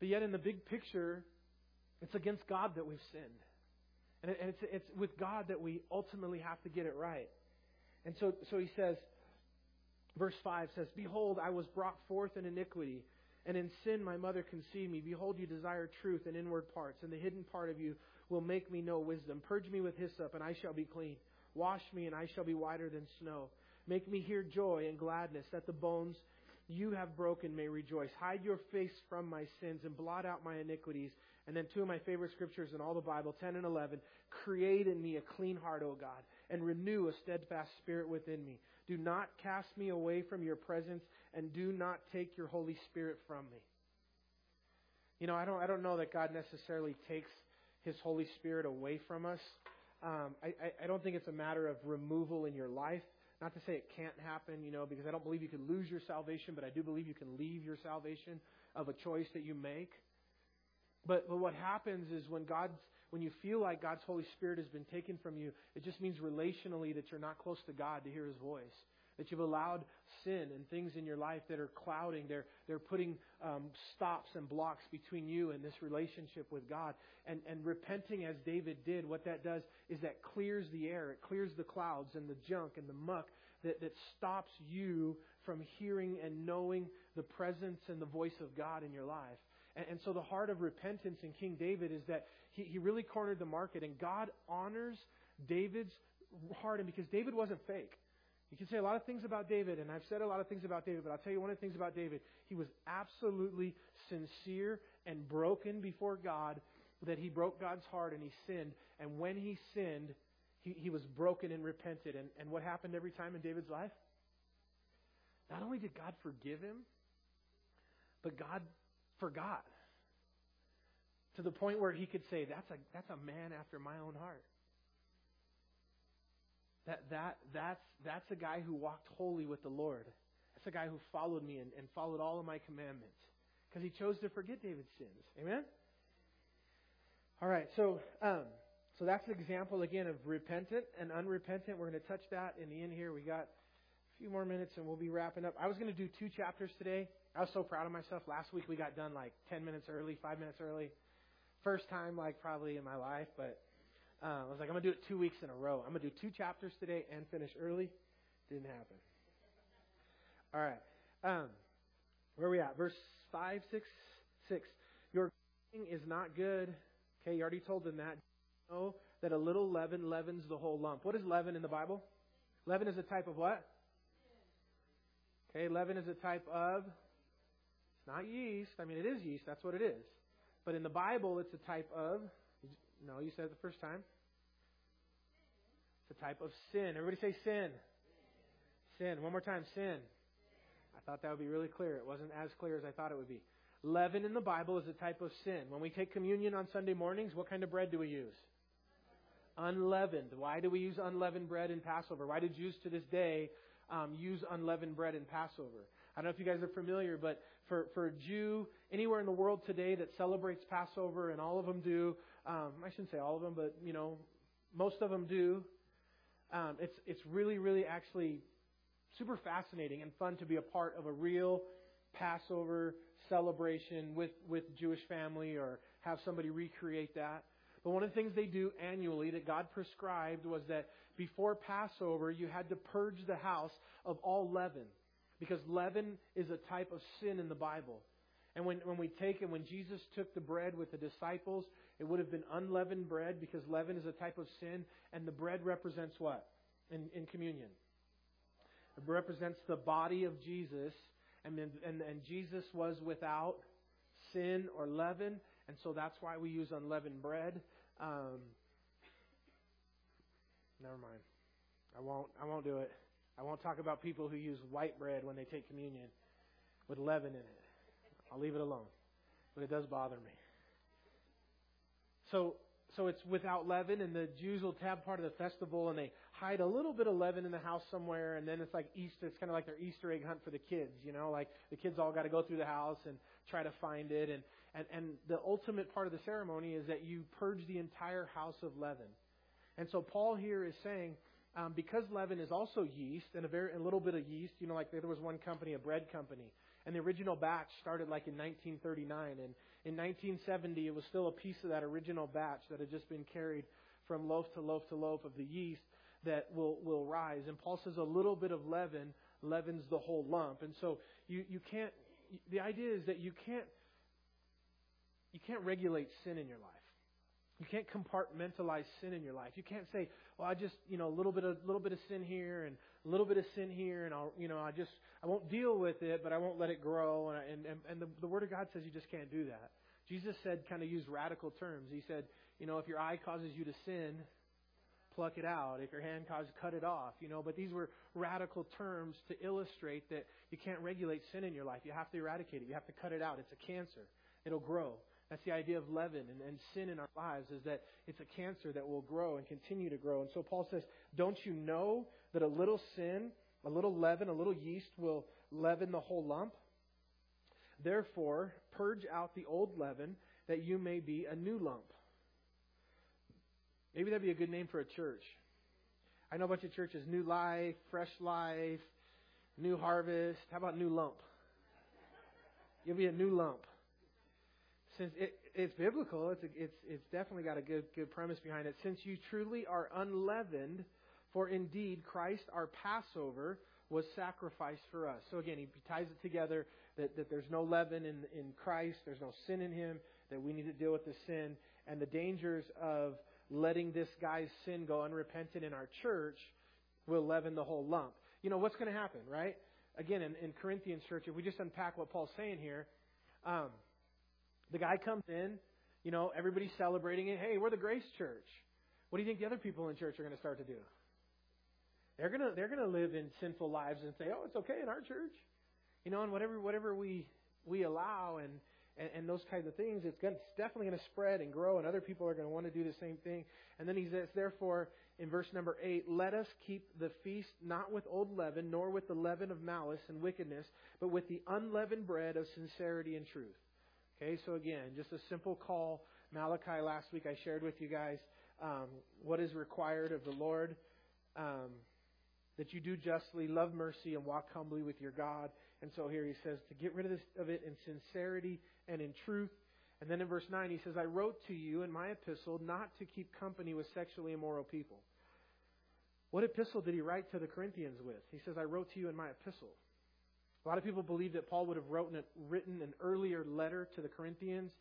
But yet, in the big picture, it's against God that we've sinned. And it's, it's with God that we ultimately have to get it right. And so, so he says, verse 5 says, Behold, I was brought forth in iniquity, and in sin my mother conceived me. Behold, you desire truth and inward parts, and the hidden part of you will make me know wisdom. Purge me with hyssop, and I shall be clean. Wash me, and I shall be whiter than snow. Make me hear joy and gladness, that the bones you have broken may rejoice. Hide your face from my sins and blot out my iniquities. And then two of my favorite scriptures in all the Bible, 10 and 11. Create in me a clean heart, O God, and renew a steadfast spirit within me. Do not cast me away from your presence, and do not take your Holy Spirit from me. You know, I don't, I don't know that God necessarily takes His Holy Spirit away from us. Um, I, I, I don't think it's a matter of removal in your life. Not to say it can't happen, you know, because I don't believe you can lose your salvation, but I do believe you can leave your salvation of a choice that you make. But, but what happens is when God's when you feel like God's Holy Spirit has been taken from you, it just means relationally that you're not close to God to hear His voice. That you've allowed sin and things in your life that are clouding, they're, they're putting um, stops and blocks between you and this relationship with God. And, and repenting as David did, what that does is that clears the air, it clears the clouds and the junk and the muck that, that stops you from hearing and knowing the presence and the voice of God in your life. And, and so the heart of repentance in King David is that he, he really cornered the market, and God honors David's heart, and because David wasn't fake. You can say a lot of things about David, and I've said a lot of things about David, but I'll tell you one of the things about David. He was absolutely sincere and broken before God, that he broke God's heart and he sinned. And when he sinned, he, he was broken and repented. And, and what happened every time in David's life? Not only did God forgive him, but God forgot. To the point where he could say, That's a, that's a man after my own heart. That, that, that's, that's a guy who walked holy with the Lord. That's a guy who followed me and, and followed all of my commandments. Because he chose to forget David's sins. Amen? All right, so um, so that's an example again of repentant and unrepentant. We're going to touch that in the end here. We got a few more minutes and we'll be wrapping up. I was going to do two chapters today. I was so proud of myself. Last week we got done like 10 minutes early, 5 minutes early. First time, like, probably in my life, but uh, I was like, I'm going to do it two weeks in a row. I'm going to do two chapters today and finish early. Didn't happen. All right. Um, where are we at? Verse 5, 6, 6. Your thing is not good. Okay, you already told them that. Know that a little leaven leavens the whole lump. What is leaven in the Bible? Leaven is a type of what? Okay, leaven is a type of it's not yeast. I mean, it is yeast. That's what it is. But in the Bible, it's a type of. No, you said it the first time. It's a type of sin. Everybody say sin. Sin. One more time, sin. I thought that would be really clear. It wasn't as clear as I thought it would be. Leaven in the Bible is a type of sin. When we take communion on Sunday mornings, what kind of bread do we use? Unleavened. Why do we use unleavened bread in Passover? Why do Jews to this day um, use unleavened bread in Passover? I don't know if you guys are familiar, but for, for a Jew anywhere in the world today that celebrates Passover, and all of them do, um, I shouldn't say all of them, but you know, most of them do. Um, it's it's really really actually super fascinating and fun to be a part of a real Passover celebration with with Jewish family or have somebody recreate that. But one of the things they do annually that God prescribed was that before Passover you had to purge the house of all leaven because leaven is a type of sin in the Bible. And when, when we take and when Jesus took the bread with the disciples, it would have been unleavened bread because leaven is a type of sin, and the bread represents what? In, in communion. It represents the body of Jesus, and, and, and Jesus was without sin or leaven, and so that's why we use unleavened bread. Um, never mind. I won't. I won't do it. I won't talk about people who use white bread when they take communion with leaven in it. I'll leave it alone. But it does bother me. So, so it's without leaven, and the Jews will have part of the festival, and they hide a little bit of leaven in the house somewhere, and then it's like Easter. It's kind of like their Easter egg hunt for the kids, you know, like the kids all got to go through the house and try to find it, and and and the ultimate part of the ceremony is that you purge the entire house of leaven. And so Paul here is saying um, because leaven is also yeast and a very a little bit of yeast, you know, like there was one company, a bread company, and the original batch started like in 1939, and in 1970 it was still a piece of that original batch that had just been carried from loaf to loaf to loaf of the yeast. that will, will rise. And Paul says a little bit of leaven leavens the whole lump. And so you, you can't, the idea is that you can't, you can't regulate sin in your life. You can't compartmentalize sin in your life. You can't say, "Well, I just, you know, a little bit of little bit of sin here and a little bit of sin here, and I'll, you know, I just I won't deal with it, but I won't let it grow." And and and, and the, the Word of God says you just can't do that. Jesus said, kind of used radical terms. He said, you know, if your eye causes you to sin, pluck it out. If your hand causes, cut it off. You know, but these were radical terms to illustrate that you can't regulate sin in your life. You have to eradicate it. You have to cut it out. It's a cancer. It'll grow. That's the idea of leaven and, and sin in our lives is that it's a cancer that will grow and continue to grow. And so Paul says, Don't you know that a little sin, a little leaven, a little yeast will leaven the whole lump? Therefore, purge out the old leaven that you may be a new lump. Maybe that'd be a good name for a church. I know a bunch of churches New Life, Fresh Life, New Harvest. How about New Lump? You'll be a new lump since it, it's biblical, it's, it's, it's definitely got a good, good premise behind it. Since you truly are unleavened, for indeed Christ, our Passover, was sacrificed for us. So again, he ties it together that, that there's no leaven in, in Christ, there's no sin in him, that we need to deal with the sin, and the dangers of letting this guy's sin go unrepentant in our church will leaven the whole lump. You know, what's going to happen, right? Again, in, in Corinthians church, if we just unpack what Paul's saying here, um, the guy comes in, you know, everybody's celebrating it. Hey, we're the Grace Church. What do you think the other people in church are going to start to do? They're gonna they're gonna live in sinful lives and say, oh, it's okay in our church, you know, and whatever whatever we we allow and and, and those kinds of things, it's, gonna, it's definitely going to spread and grow, and other people are going to want to do the same thing. And then he says, therefore, in verse number eight, let us keep the feast not with old leaven, nor with the leaven of malice and wickedness, but with the unleavened bread of sincerity and truth. Okay, so again, just a simple call. Malachi last week I shared with you guys um, what is required of the Lord. Um, that you do justly, love mercy, and walk humbly with your God. And so here he says to get rid of, this, of it in sincerity and in truth. And then in verse 9 he says, I wrote to you in my epistle not to keep company with sexually immoral people. What epistle did he write to the Corinthians with? He says, I wrote to you in my epistle. A lot of people believe that Paul would have written, written an earlier letter to the Corinthians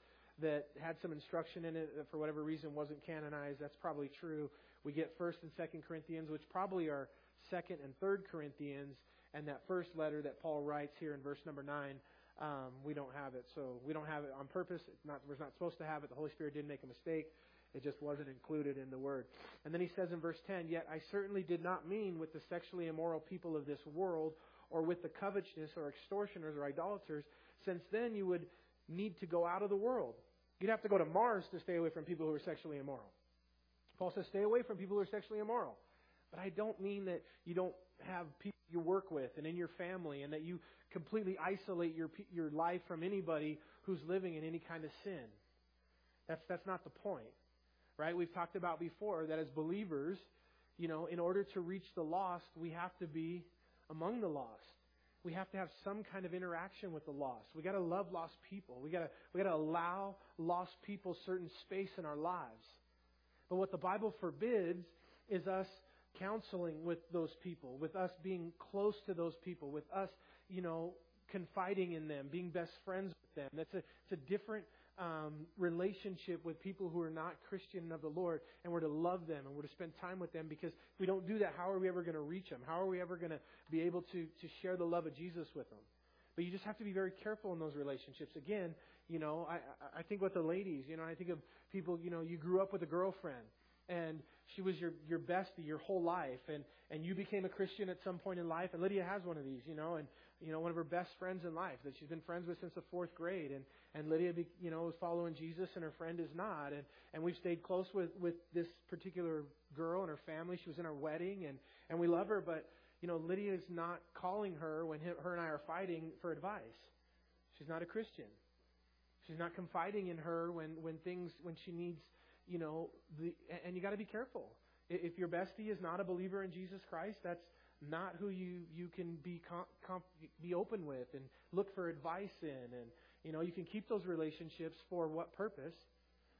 that had some instruction in it that for whatever reason wasn't canonized. That's probably true. We get 1st and 2nd Corinthians, which probably are 2nd and 3rd Corinthians, and that first letter that Paul writes here in verse number 9, um, we don't have it. So we don't have it on purpose. It's not, we're not supposed to have it. The Holy Spirit didn't make a mistake. It just wasn't included in the word. And then he says in verse 10, Yet I certainly did not mean with the sexually immoral people of this world or with the covetousness or extortioners or idolaters, since then you would need to go out of the world. You'd have to go to Mars to stay away from people who are sexually immoral. Paul says, stay away from people who are sexually immoral. But I don't mean that you don't have people you work with and in your family and that you completely isolate your, your life from anybody who's living in any kind of sin. That's, that's not the point. Right? We've talked about before that as believers, you know, in order to reach the lost, we have to be among the lost. We have to have some kind of interaction with the lost. We got to love lost people. We got to we got to allow lost people certain space in our lives. But what the Bible forbids is us counseling with those people, with us being close to those people, with us, you know, confiding in them, being best friends with them. That's a it's a different um, relationship with people who are not Christian and of the Lord, and we're to love them and we're to spend time with them because if we don't do that, how are we ever going to reach them? How are we ever going to be able to, to share the love of Jesus with them? But you just have to be very careful in those relationships. Again, you know, I, I think with the ladies, you know, I think of people, you know, you grew up with a girlfriend and she was your your bestie your whole life and and you became a christian at some point in life and lydia has one of these you know and you know one of her best friends in life that she's been friends with since the fourth grade and and lydia be, you know is following jesus and her friend is not and and we've stayed close with with this particular girl and her family. She was in our wedding and and we love her but you know lydia is not calling her when her and i are fighting for advice. She's not a christian. She's not confiding in her when when things when she needs you know, the, and you got to be careful. If your bestie is not a believer in Jesus Christ, that's not who you, you can be com, com, be open with and look for advice in. And, you know, you can keep those relationships for what purpose?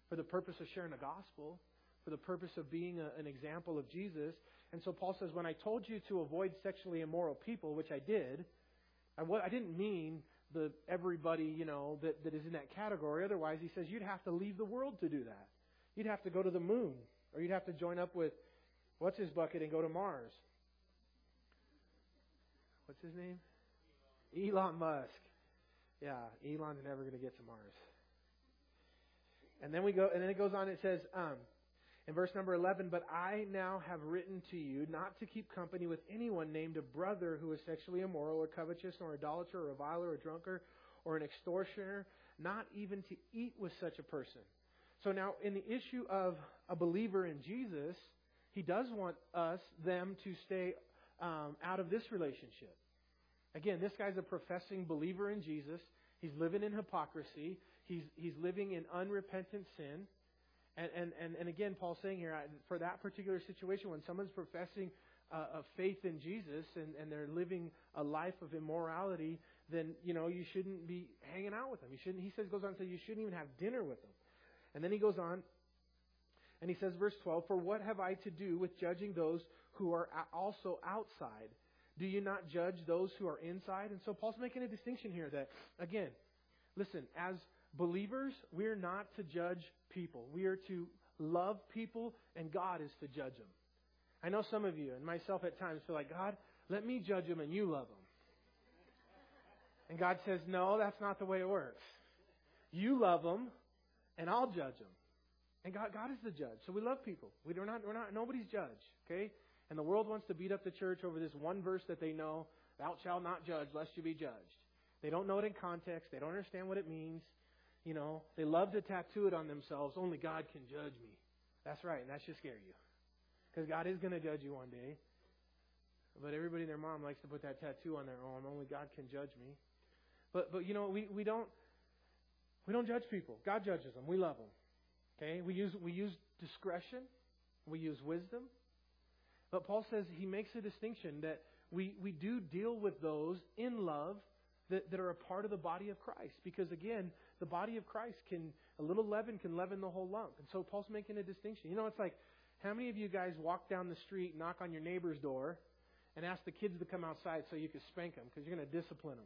For the purpose of sharing the gospel, for the purpose of being a, an example of Jesus. And so Paul says, when I told you to avoid sexually immoral people, which I did, I, I didn't mean the everybody, you know, that, that is in that category. Otherwise, he says you'd have to leave the world to do that. You'd have to go to the moon, or you'd have to join up with what's his bucket and go to Mars. What's his name? Elon Musk. Yeah, Elon's never going to get to Mars. And then we go, and then it goes on. It says, um, in verse number 11, but I now have written to you not to keep company with anyone named a brother who is sexually immoral or covetous or idolater or reviler or drunkard or an extortioner, not even to eat with such a person. So now, in the issue of a believer in Jesus, he does want us, them, to stay um, out of this relationship. Again, this guy's a professing believer in Jesus. He's living in hypocrisy. He's, he's living in unrepentant sin. And, and, and, and again, Paul's saying here, for that particular situation, when someone's professing uh, a faith in Jesus and, and they're living a life of immorality, then, you know, you shouldn't be hanging out with them. You shouldn't, he says, goes on to say, you shouldn't even have dinner with them. And then he goes on, and he says, verse 12, For what have I to do with judging those who are also outside? Do you not judge those who are inside? And so Paul's making a distinction here that, again, listen, as believers, we're not to judge people. We are to love people, and God is to judge them. I know some of you, and myself at times, feel like, God, let me judge them and you love them. And God says, no, that's not the way it works. You love them, and I'll judge them. And God, God is the judge. So we love people. We, we're not, we're not, nobody's judge. Okay? And the world wants to beat up the church over this one verse that they know, thou shalt not judge lest you be judged. They don't know it in context. They don't understand what it means. You know, they love to tattoo it on themselves. Only God can judge me. That's right, and that should scare you. Because God is going to judge you one day. But everybody and their mom likes to put that tattoo on their arm. Only God can judge me. But but you know, we, we don't we don't judge people. God judges them. We love them. Okay? We use we use discretion. We use wisdom. But Paul says he makes a distinction that we, we do deal with those in love that, that are a part of the body of Christ. Because again, the body of Christ can, a little leaven can leaven the whole lump. And so Paul's making a distinction. You know, it's like, how many of you guys walk down the street, knock on your neighbor's door, and ask the kids to come outside so you can spank them because you're going to discipline them?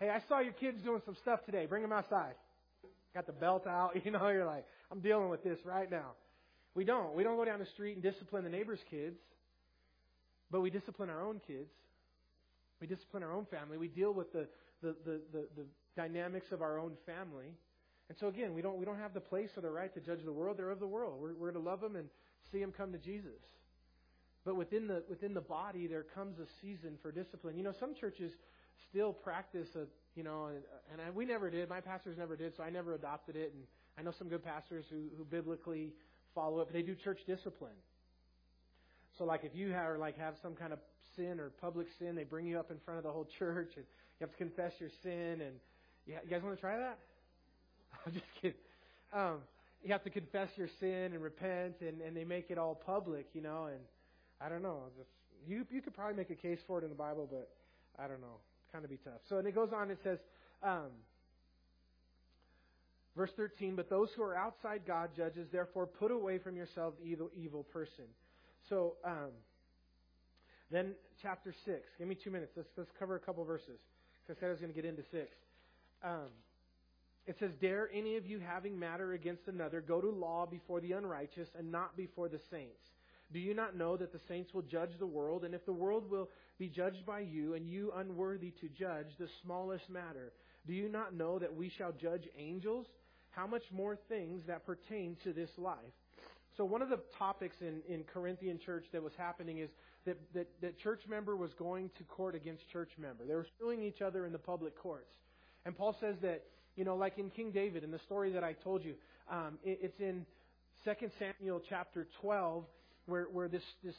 Hey, I saw your kids doing some stuff today. Bring them outside. Got the belt out. You know, you're like, I'm dealing with this right now. We don't. We don't go down the street and discipline the neighbor's kids. But we discipline our own kids. We discipline our own family. We deal with the, the, the, the, the dynamics of our own family. And so again, we don't, we don't have the place or the right to judge the world. They're of the world. We're, we're to love them and see them come to Jesus. But within the, within the body, there comes a season for discipline. You know, some churches still practice a, you know, and, and I, we never did. My pastors never did, so I never adopted it. And I know some good pastors who, who biblically follow it, but they do church discipline. So like if you have like have some kind of sin or public sin, they bring you up in front of the whole church and you have to confess your sin and yeah, you guys want to try that? I'm just kidding. Um, you have to confess your sin and repent and, and they make it all public, you know, and I don't know, just you you could probably make a case for it in the Bible, but I don't know. Kind of be tough. So and it goes on, it says, um, Verse 13, but those who are outside God judges, therefore put away from yourself the evil, evil person. So, um, then chapter 6. Give me two minutes. Let's, let's cover a couple verses. Because I said I was going to get into 6. Um, it says, Dare any of you having matter against another go to law before the unrighteous and not before the saints? Do you not know that the saints will judge the world? And if the world will be judged by you, and you unworthy to judge the smallest matter, do you not know that we shall judge angels? How much more things that pertain to this life? So one of the topics in, in Corinthian church that was happening is that, that, that church member was going to court against church member. They were suing each other in the public courts. And Paul says that, you know, like in King David, in the story that I told you, um, it, it's in 2 Samuel chapter 12 where, where this, this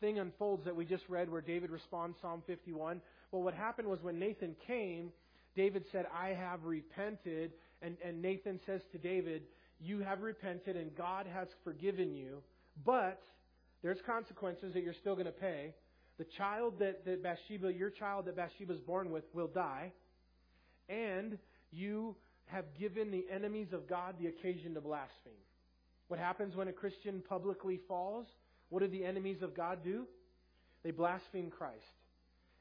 thing unfolds that we just read where David responds Psalm 51. Well, what happened was when Nathan came, David said, I have repented. And, and Nathan says to David, you have repented and God has forgiven you, but there's consequences that you're still going to pay. The child that, that Bathsheba, your child that Bathsheba's born with, will die, and you have given the enemies of God the occasion to blaspheme. What happens when a Christian publicly falls? What do the enemies of God do? They blaspheme Christ.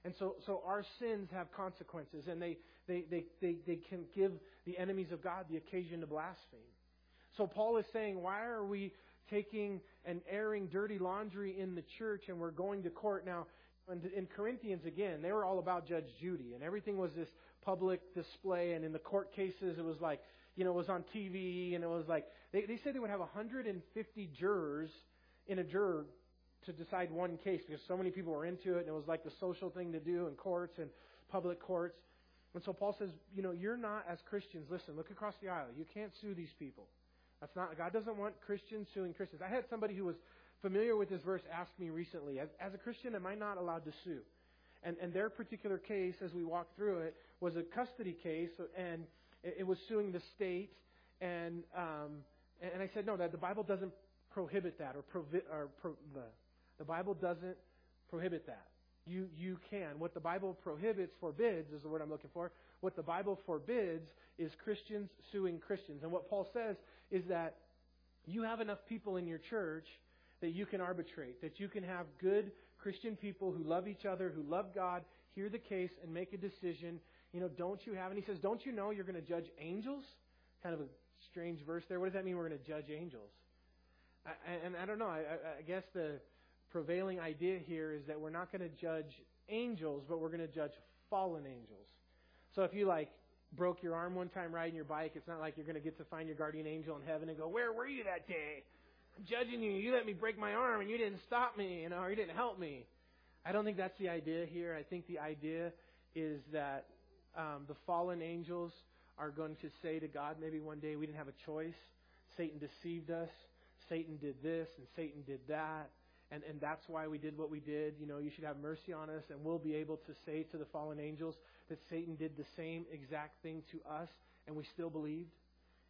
And so, so our sins have consequences, and they, they, they, they, they can give the enemies of God the occasion to blaspheme. So Paul is saying, why are we taking and airing dirty laundry in the church and we're going to court? Now, in Corinthians, again, they were all about Judge Judy, and everything was this public display, and in the court cases, it was like, you know, it was on TV, and it was like, they, they said they would have 150 jurors in a juror to decide one case because so many people were into it, and it was like the social thing to do in courts and public courts. And so Paul says, you know, you're not as Christians. Listen, look across the aisle. You can't sue these people. That's not God doesn't want Christians suing Christians. I had somebody who was familiar with this verse ask me recently, as, as a Christian, am I not allowed to sue? And and their particular case, as we walked through it, was a custody case, and it, it was suing the state. And um, and I said, no, that the Bible doesn't prohibit that, or, provi- or pro, the the Bible doesn't prohibit that. You, you can. What the Bible prohibits, forbids, is the word I'm looking for. What the Bible forbids is Christians suing Christians. And what Paul says is that you have enough people in your church that you can arbitrate, that you can have good Christian people who love each other, who love God, hear the case and make a decision. You know, don't you have, and he says, don't you know you're going to judge angels? Kind of a strange verse there. What does that mean we're going to judge angels? I, and I don't know. I, I guess the prevailing idea here is that we're not going to judge angels, but we're going to judge fallen angels. So if you like broke your arm one time riding your bike, it's not like you're going to get to find your guardian angel in heaven and go, "Where were you that day? I'm judging you. You let me break my arm and you didn't stop me, you know, or you didn't help me." I don't think that's the idea here. I think the idea is that um, the fallen angels are going to say to God, maybe one day we didn't have a choice. Satan deceived us. Satan did this and Satan did that and, and that's why we did what we did. You know, you should have mercy on us, and we'll be able to say to the fallen angels that Satan did the same exact thing to us, and we still believed.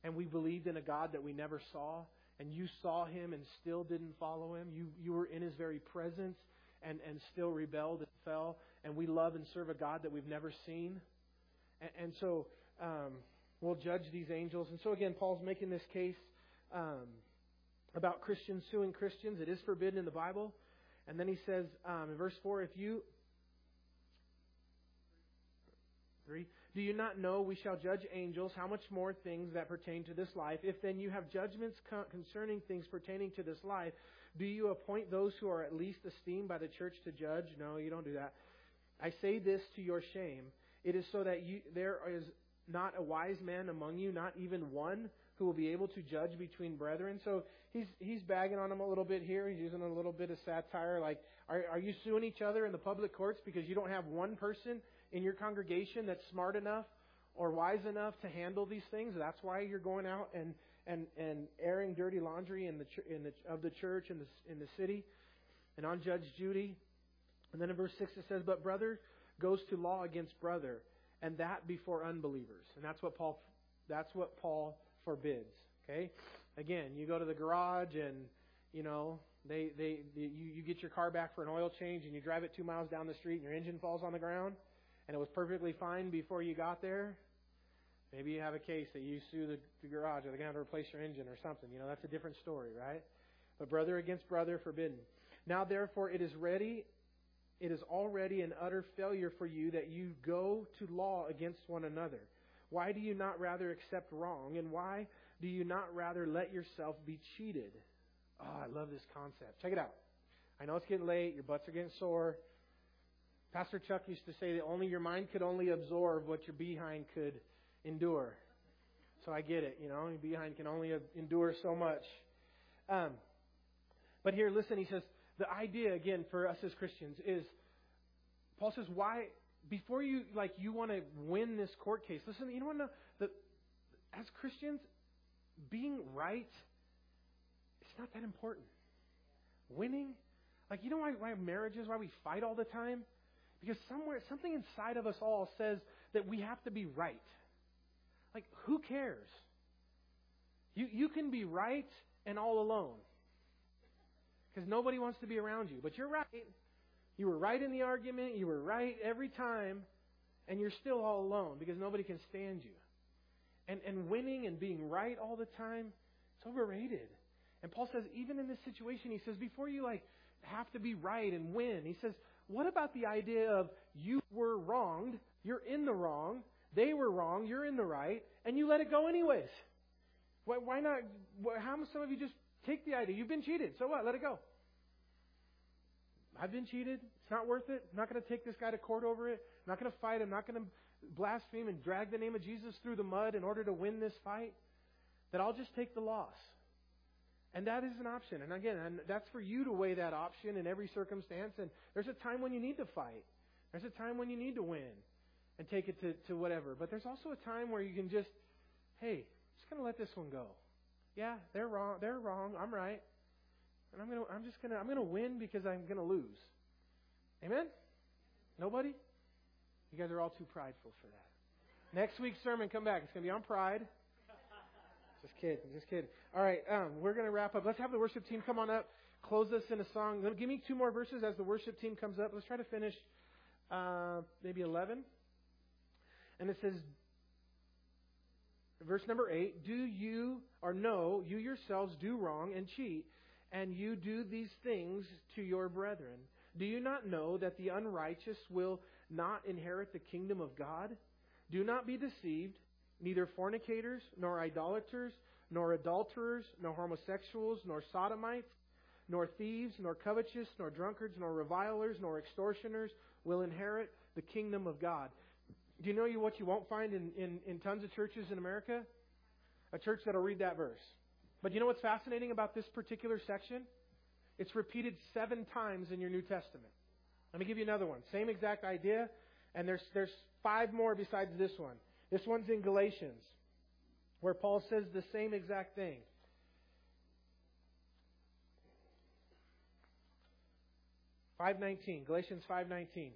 And we believed in a God that we never saw, and you saw him and still didn't follow him. You, you were in his very presence and, and still rebelled and fell. And we love and serve a God that we've never seen. And, and so um, we'll judge these angels. And so, again, Paul's making this case. Um, about Christians suing Christians. It is forbidden in the Bible. And then he says um, in verse 4 if you. 3. Do you not know we shall judge angels? How much more things that pertain to this life? If then you have judgments concerning things pertaining to this life, do you appoint those who are at least esteemed by the church to judge? No, you don't do that. I say this to your shame. It is so that you, there is not a wise man among you, not even one who will be able to judge between brethren. So he's he's bagging on them a little bit here. He's using a little bit of satire, like, are are you suing each other in the public courts because you don't have one person in your congregation that's smart enough or wise enough to handle these things? That's why you're going out and and and airing dirty laundry in the in the of the church in the in the city, and on Judge Judy. And then in verse six it says, "But brother goes to law against brother, and that before unbelievers." And that's what Paul that's what Paul forbids. Okay? Again, you go to the garage and, you know, they, they, you, you get your car back for an oil change and you drive it two miles down the street and your engine falls on the ground and it was perfectly fine before you got there. Maybe you have a case that you sue the, the garage or they're to have to replace your engine or something. You know, that's a different story, right? But brother against brother forbidden. Now therefore it is ready it is already an utter failure for you that you go to law against one another. Why do you not rather accept wrong? And why do you not rather let yourself be cheated? Oh, I love this concept. Check it out. I know it's getting late, your butts are getting sore. Pastor Chuck used to say that only your mind could only absorb what your behind could endure. So I get it, you know, your behind can only endure so much. Um, but here, listen, he says, the idea, again, for us as Christians is, Paul says, why, before you like you want to win this court case, listen, you want to know that as Christians, being right, it's not that important. Winning, like you know why why marriages, why we fight all the time? Because somewhere something inside of us all says that we have to be right. Like who cares? You you can be right and all alone. Because nobody wants to be around you, but you're right. You were right in the argument, you were right every time, and you're still all alone because nobody can stand you. And, and winning and being right all the time, it's overrated. And Paul says, even in this situation, he says, before you like have to be right and win, he says, what about the idea of you were wronged, you're in the wrong, they were wrong, you're in the right, and you let it go anyways? Why, why not? How some of you just take the idea? You've been cheated, so what? Let it go. I've been cheated. It's not worth it. I'm not going to take this guy to court over it. I'm not going to fight. I'm not going to blaspheme and drag the name of Jesus through the mud in order to win this fight. That I'll just take the loss. And that is an option. And again, and that's for you to weigh that option in every circumstance. And there's a time when you need to fight. There's a time when you need to win and take it to, to whatever. But there's also a time where you can just, hey, just gonna let this one go. Yeah, they're wrong. They're wrong. I'm right. And I'm gonna I'm just gonna I'm gonna win because I'm gonna lose. Amen? Nobody? You guys are all too prideful for that. Next week's sermon, come back. It's gonna be on pride. Just kidding. Just kidding. All right, um, we're to wrap up. Let's have the worship team come on up, close us in a song. Give me two more verses as the worship team comes up. Let's try to finish uh, maybe 11. And it says, verse number 8 Do you, or no, you yourselves do wrong and cheat, and you do these things to your brethren? Do you not know that the unrighteous will not inherit the kingdom of God? Do not be deceived. Neither fornicators, nor idolaters, nor adulterers, nor homosexuals, nor sodomites, nor thieves, nor covetous, nor drunkards, nor revilers, nor extortioners will inherit the kingdom of God. Do you know what you won't find in, in, in tons of churches in America? A church that'll read that verse. But you know what's fascinating about this particular section? It's repeated seven times in your New Testament. Let me give you another one. Same exact idea, and there's, there's five more besides this one. This one's in Galatians, where Paul says the same exact thing. Five nineteen, Galatians five nineteen.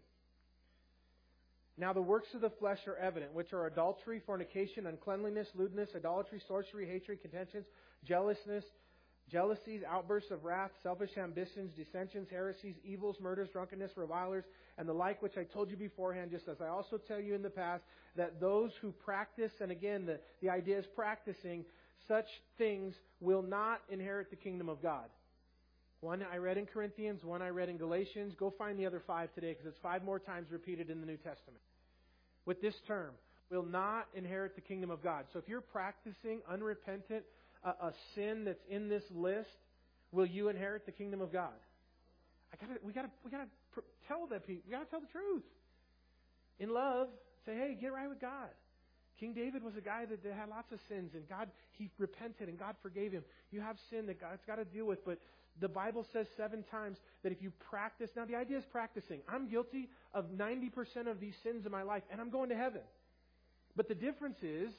Now the works of the flesh are evident, which are adultery, fornication, uncleanliness, lewdness, idolatry, sorcery, hatred, contentions, jealousness, jealousies, outbursts of wrath, selfish ambitions, dissensions, heresies, evils, murders, drunkenness, revilers, and the like, which I told you beforehand, just as I also tell you in the past, that those who practice, and again, the, the idea is practicing such things will not inherit the kingdom of God. One I read in Corinthians, one I read in Galatians. Go find the other five today because it's five more times repeated in the New Testament. With this term, will not inherit the kingdom of God. So if you're practicing unrepentant, a, a sin that's in this list, will you inherit the kingdom of God? I gotta, we gotta, we gotta tell that people. We gotta tell the truth. In love, say, hey, get right with God. King David was a guy that, that had lots of sins, and God, he repented, and God forgave him. You have sin that God's got to deal with, but the Bible says seven times that if you practice, now the idea is practicing. I'm guilty of 90% of these sins in my life, and I'm going to heaven. But the difference is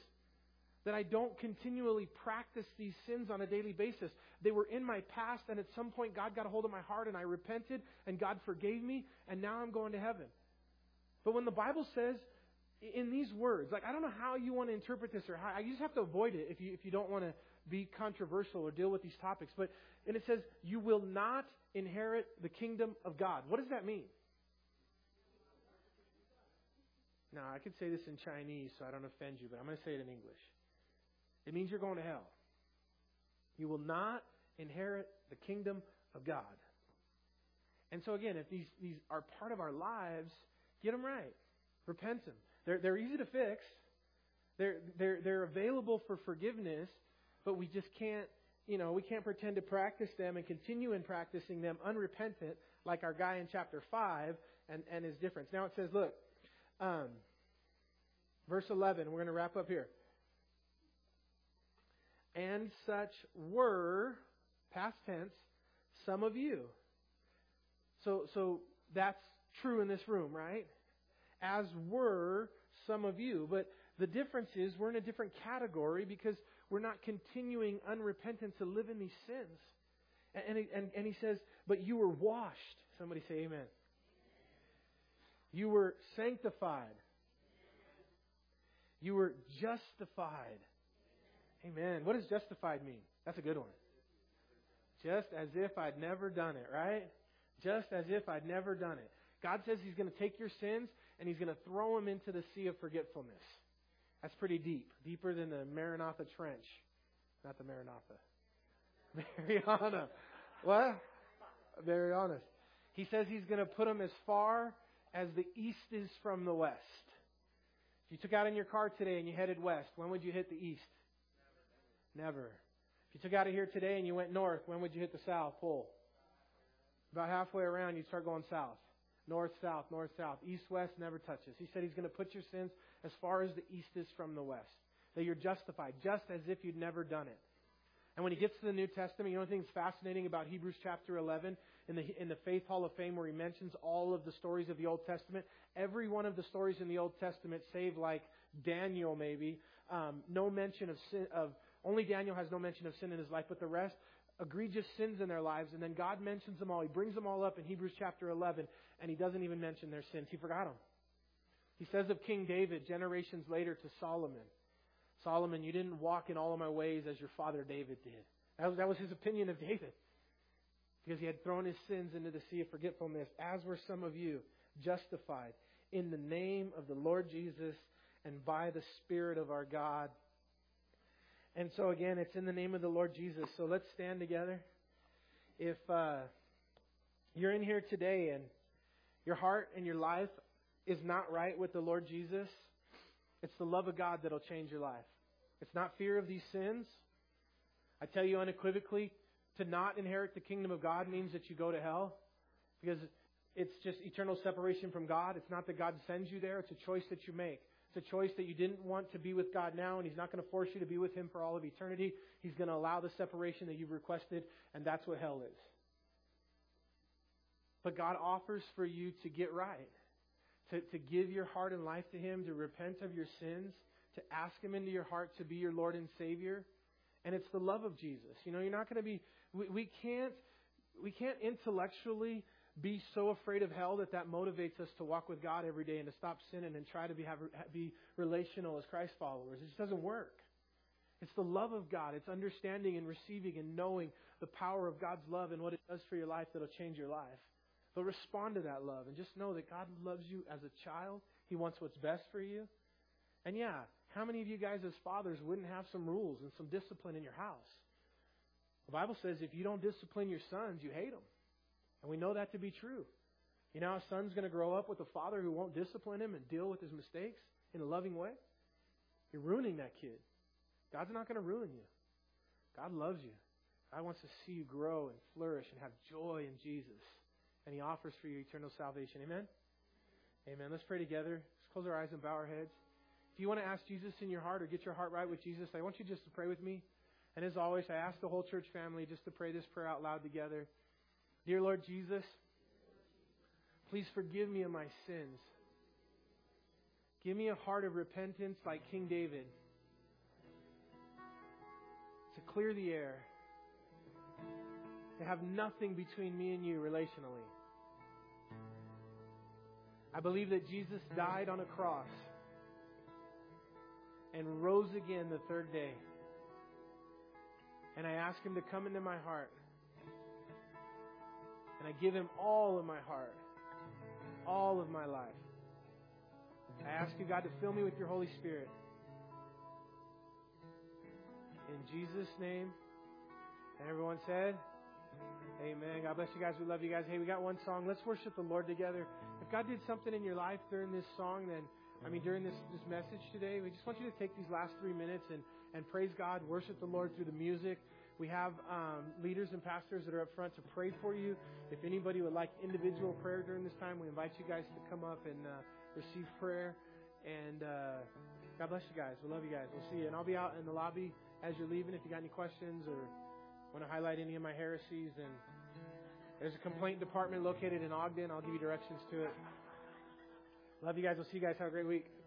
that I don't continually practice these sins on a daily basis. They were in my past, and at some point, God got a hold of my heart, and I repented, and God forgave me, and now I'm going to heaven. But when the Bible says in these words, like I don't know how you want to interpret this, or how you just have to avoid it if you if you don't want to be controversial or deal with these topics. But and it says you will not inherit the kingdom of God. What does that mean? Now I could say this in Chinese, so I don't offend you, but I'm going to say it in English. It means you're going to hell. You will not inherit the kingdom of God. And so, again, if these, these are part of our lives, get them right. Repent them. They're, they're easy to fix, they're, they're, they're available for forgiveness, but we just can't, you know, we can't pretend to practice them and continue in practicing them unrepentant, like our guy in chapter 5 and, and his difference. Now it says, look, um, verse 11, we're going to wrap up here and such were, past tense, some of you. So, so that's true in this room, right? As were some of you. But the difference is we're in a different category because we're not continuing unrepentant to live in these sins. And, and, and he says, but you were washed. Somebody say amen. You were sanctified. You were justified. Amen. What does justified mean? That's a good one. Just as if I'd never done it, right? Just as if I'd never done it. God says He's going to take your sins and He's going to throw them into the sea of forgetfulness. That's pretty deep. Deeper than the Maranatha Trench. Not the Maranatha. Mariana. What? Very honest. He says he's going to put them as far as the east is from the west. If you took out in your car today and you headed west, when would you hit the east? Never. If you took out of here today and you went north, when would you hit the south pole? About halfway around, you start going south. North, south, north, south. East, west never touches. He said he's going to put your sins as far as the east is from the west. That you're justified, just as if you'd never done it. And when he gets to the New Testament, you know thing that's fascinating about Hebrews chapter 11 in the, in the Faith Hall of Fame where he mentions all of the stories of the Old Testament? Every one of the stories in the Old Testament, save like Daniel maybe, um, no mention of sin, of, only Daniel has no mention of sin in his life, but the rest, egregious sins in their lives, and then God mentions them all. He brings them all up in Hebrews chapter 11, and he doesn't even mention their sins. He forgot them. He says of King David generations later to Solomon, Solomon, you didn't walk in all of my ways as your father David did. That was, that was his opinion of David. Because he had thrown his sins into the sea of forgetfulness, as were some of you, justified in the name of the Lord Jesus and by the Spirit of our God. And so again, it's in the name of the Lord Jesus. So let's stand together. If uh, you're in here today and your heart and your life is not right with the Lord Jesus, it's the love of God that'll change your life. It's not fear of these sins. I tell you unequivocally, to not inherit the kingdom of God means that you go to hell because it's just eternal separation from God. It's not that God sends you there, it's a choice that you make. It's a choice that you didn't want to be with God now, and He's not going to force you to be with Him for all of eternity. He's going to allow the separation that you've requested, and that's what hell is. But God offers for you to get right to, to give your heart and life to Him, to repent of your sins, to ask Him into your heart to be your Lord and Savior. And it's the love of Jesus. You know, you're not going to be, we, we can't, we can't intellectually be so afraid of hell that that motivates us to walk with God every day and to stop sinning and try to be, have, be relational as Christ followers. It just doesn't work. It's the love of God. It's understanding and receiving and knowing the power of God's love and what it does for your life that'll change your life. But respond to that love and just know that God loves you as a child. He wants what's best for you. And yeah, how many of you guys as fathers wouldn't have some rules and some discipline in your house? The Bible says if you don't discipline your sons, you hate them. And we know that to be true. You know, a son's going to grow up with a father who won't discipline him and deal with his mistakes in a loving way. You're ruining that kid. God's not going to ruin you. God loves you. God wants to see you grow and flourish and have joy in Jesus and He offers for you eternal salvation. Amen? Amen. Let's pray together. Let's close our eyes and bow our heads. If you want to ask Jesus in your heart or get your heart right with Jesus, I want you just to pray with me. And as always, I ask the whole church family just to pray this prayer out loud together. Dear Lord Jesus, please forgive me of my sins. Give me a heart of repentance like King David to clear the air, to have nothing between me and you relationally. I believe that Jesus died on a cross and rose again the third day. And I ask Him to come into my heart. And I give Him all of my heart, all of my life. I ask you, God, to fill me with your Holy Spirit. In Jesus' name. And everyone said, Amen. God bless you guys. We love you guys. Hey, we got one song. Let's worship the Lord together. If God did something in your life during this song, then, I mean, during this, this message today, we just want you to take these last three minutes and, and praise God, worship the Lord through the music. We have um, leaders and pastors that are up front to pray for you. If anybody would like individual prayer during this time, we invite you guys to come up and uh, receive prayer. And uh, God bless you guys. We love you guys. We'll see you. And I'll be out in the lobby as you're leaving if you got any questions or want to highlight any of my heresies, and there's a complaint department located in Ogden. I'll give you directions to it. Love you guys. We'll see you guys. Have a great week.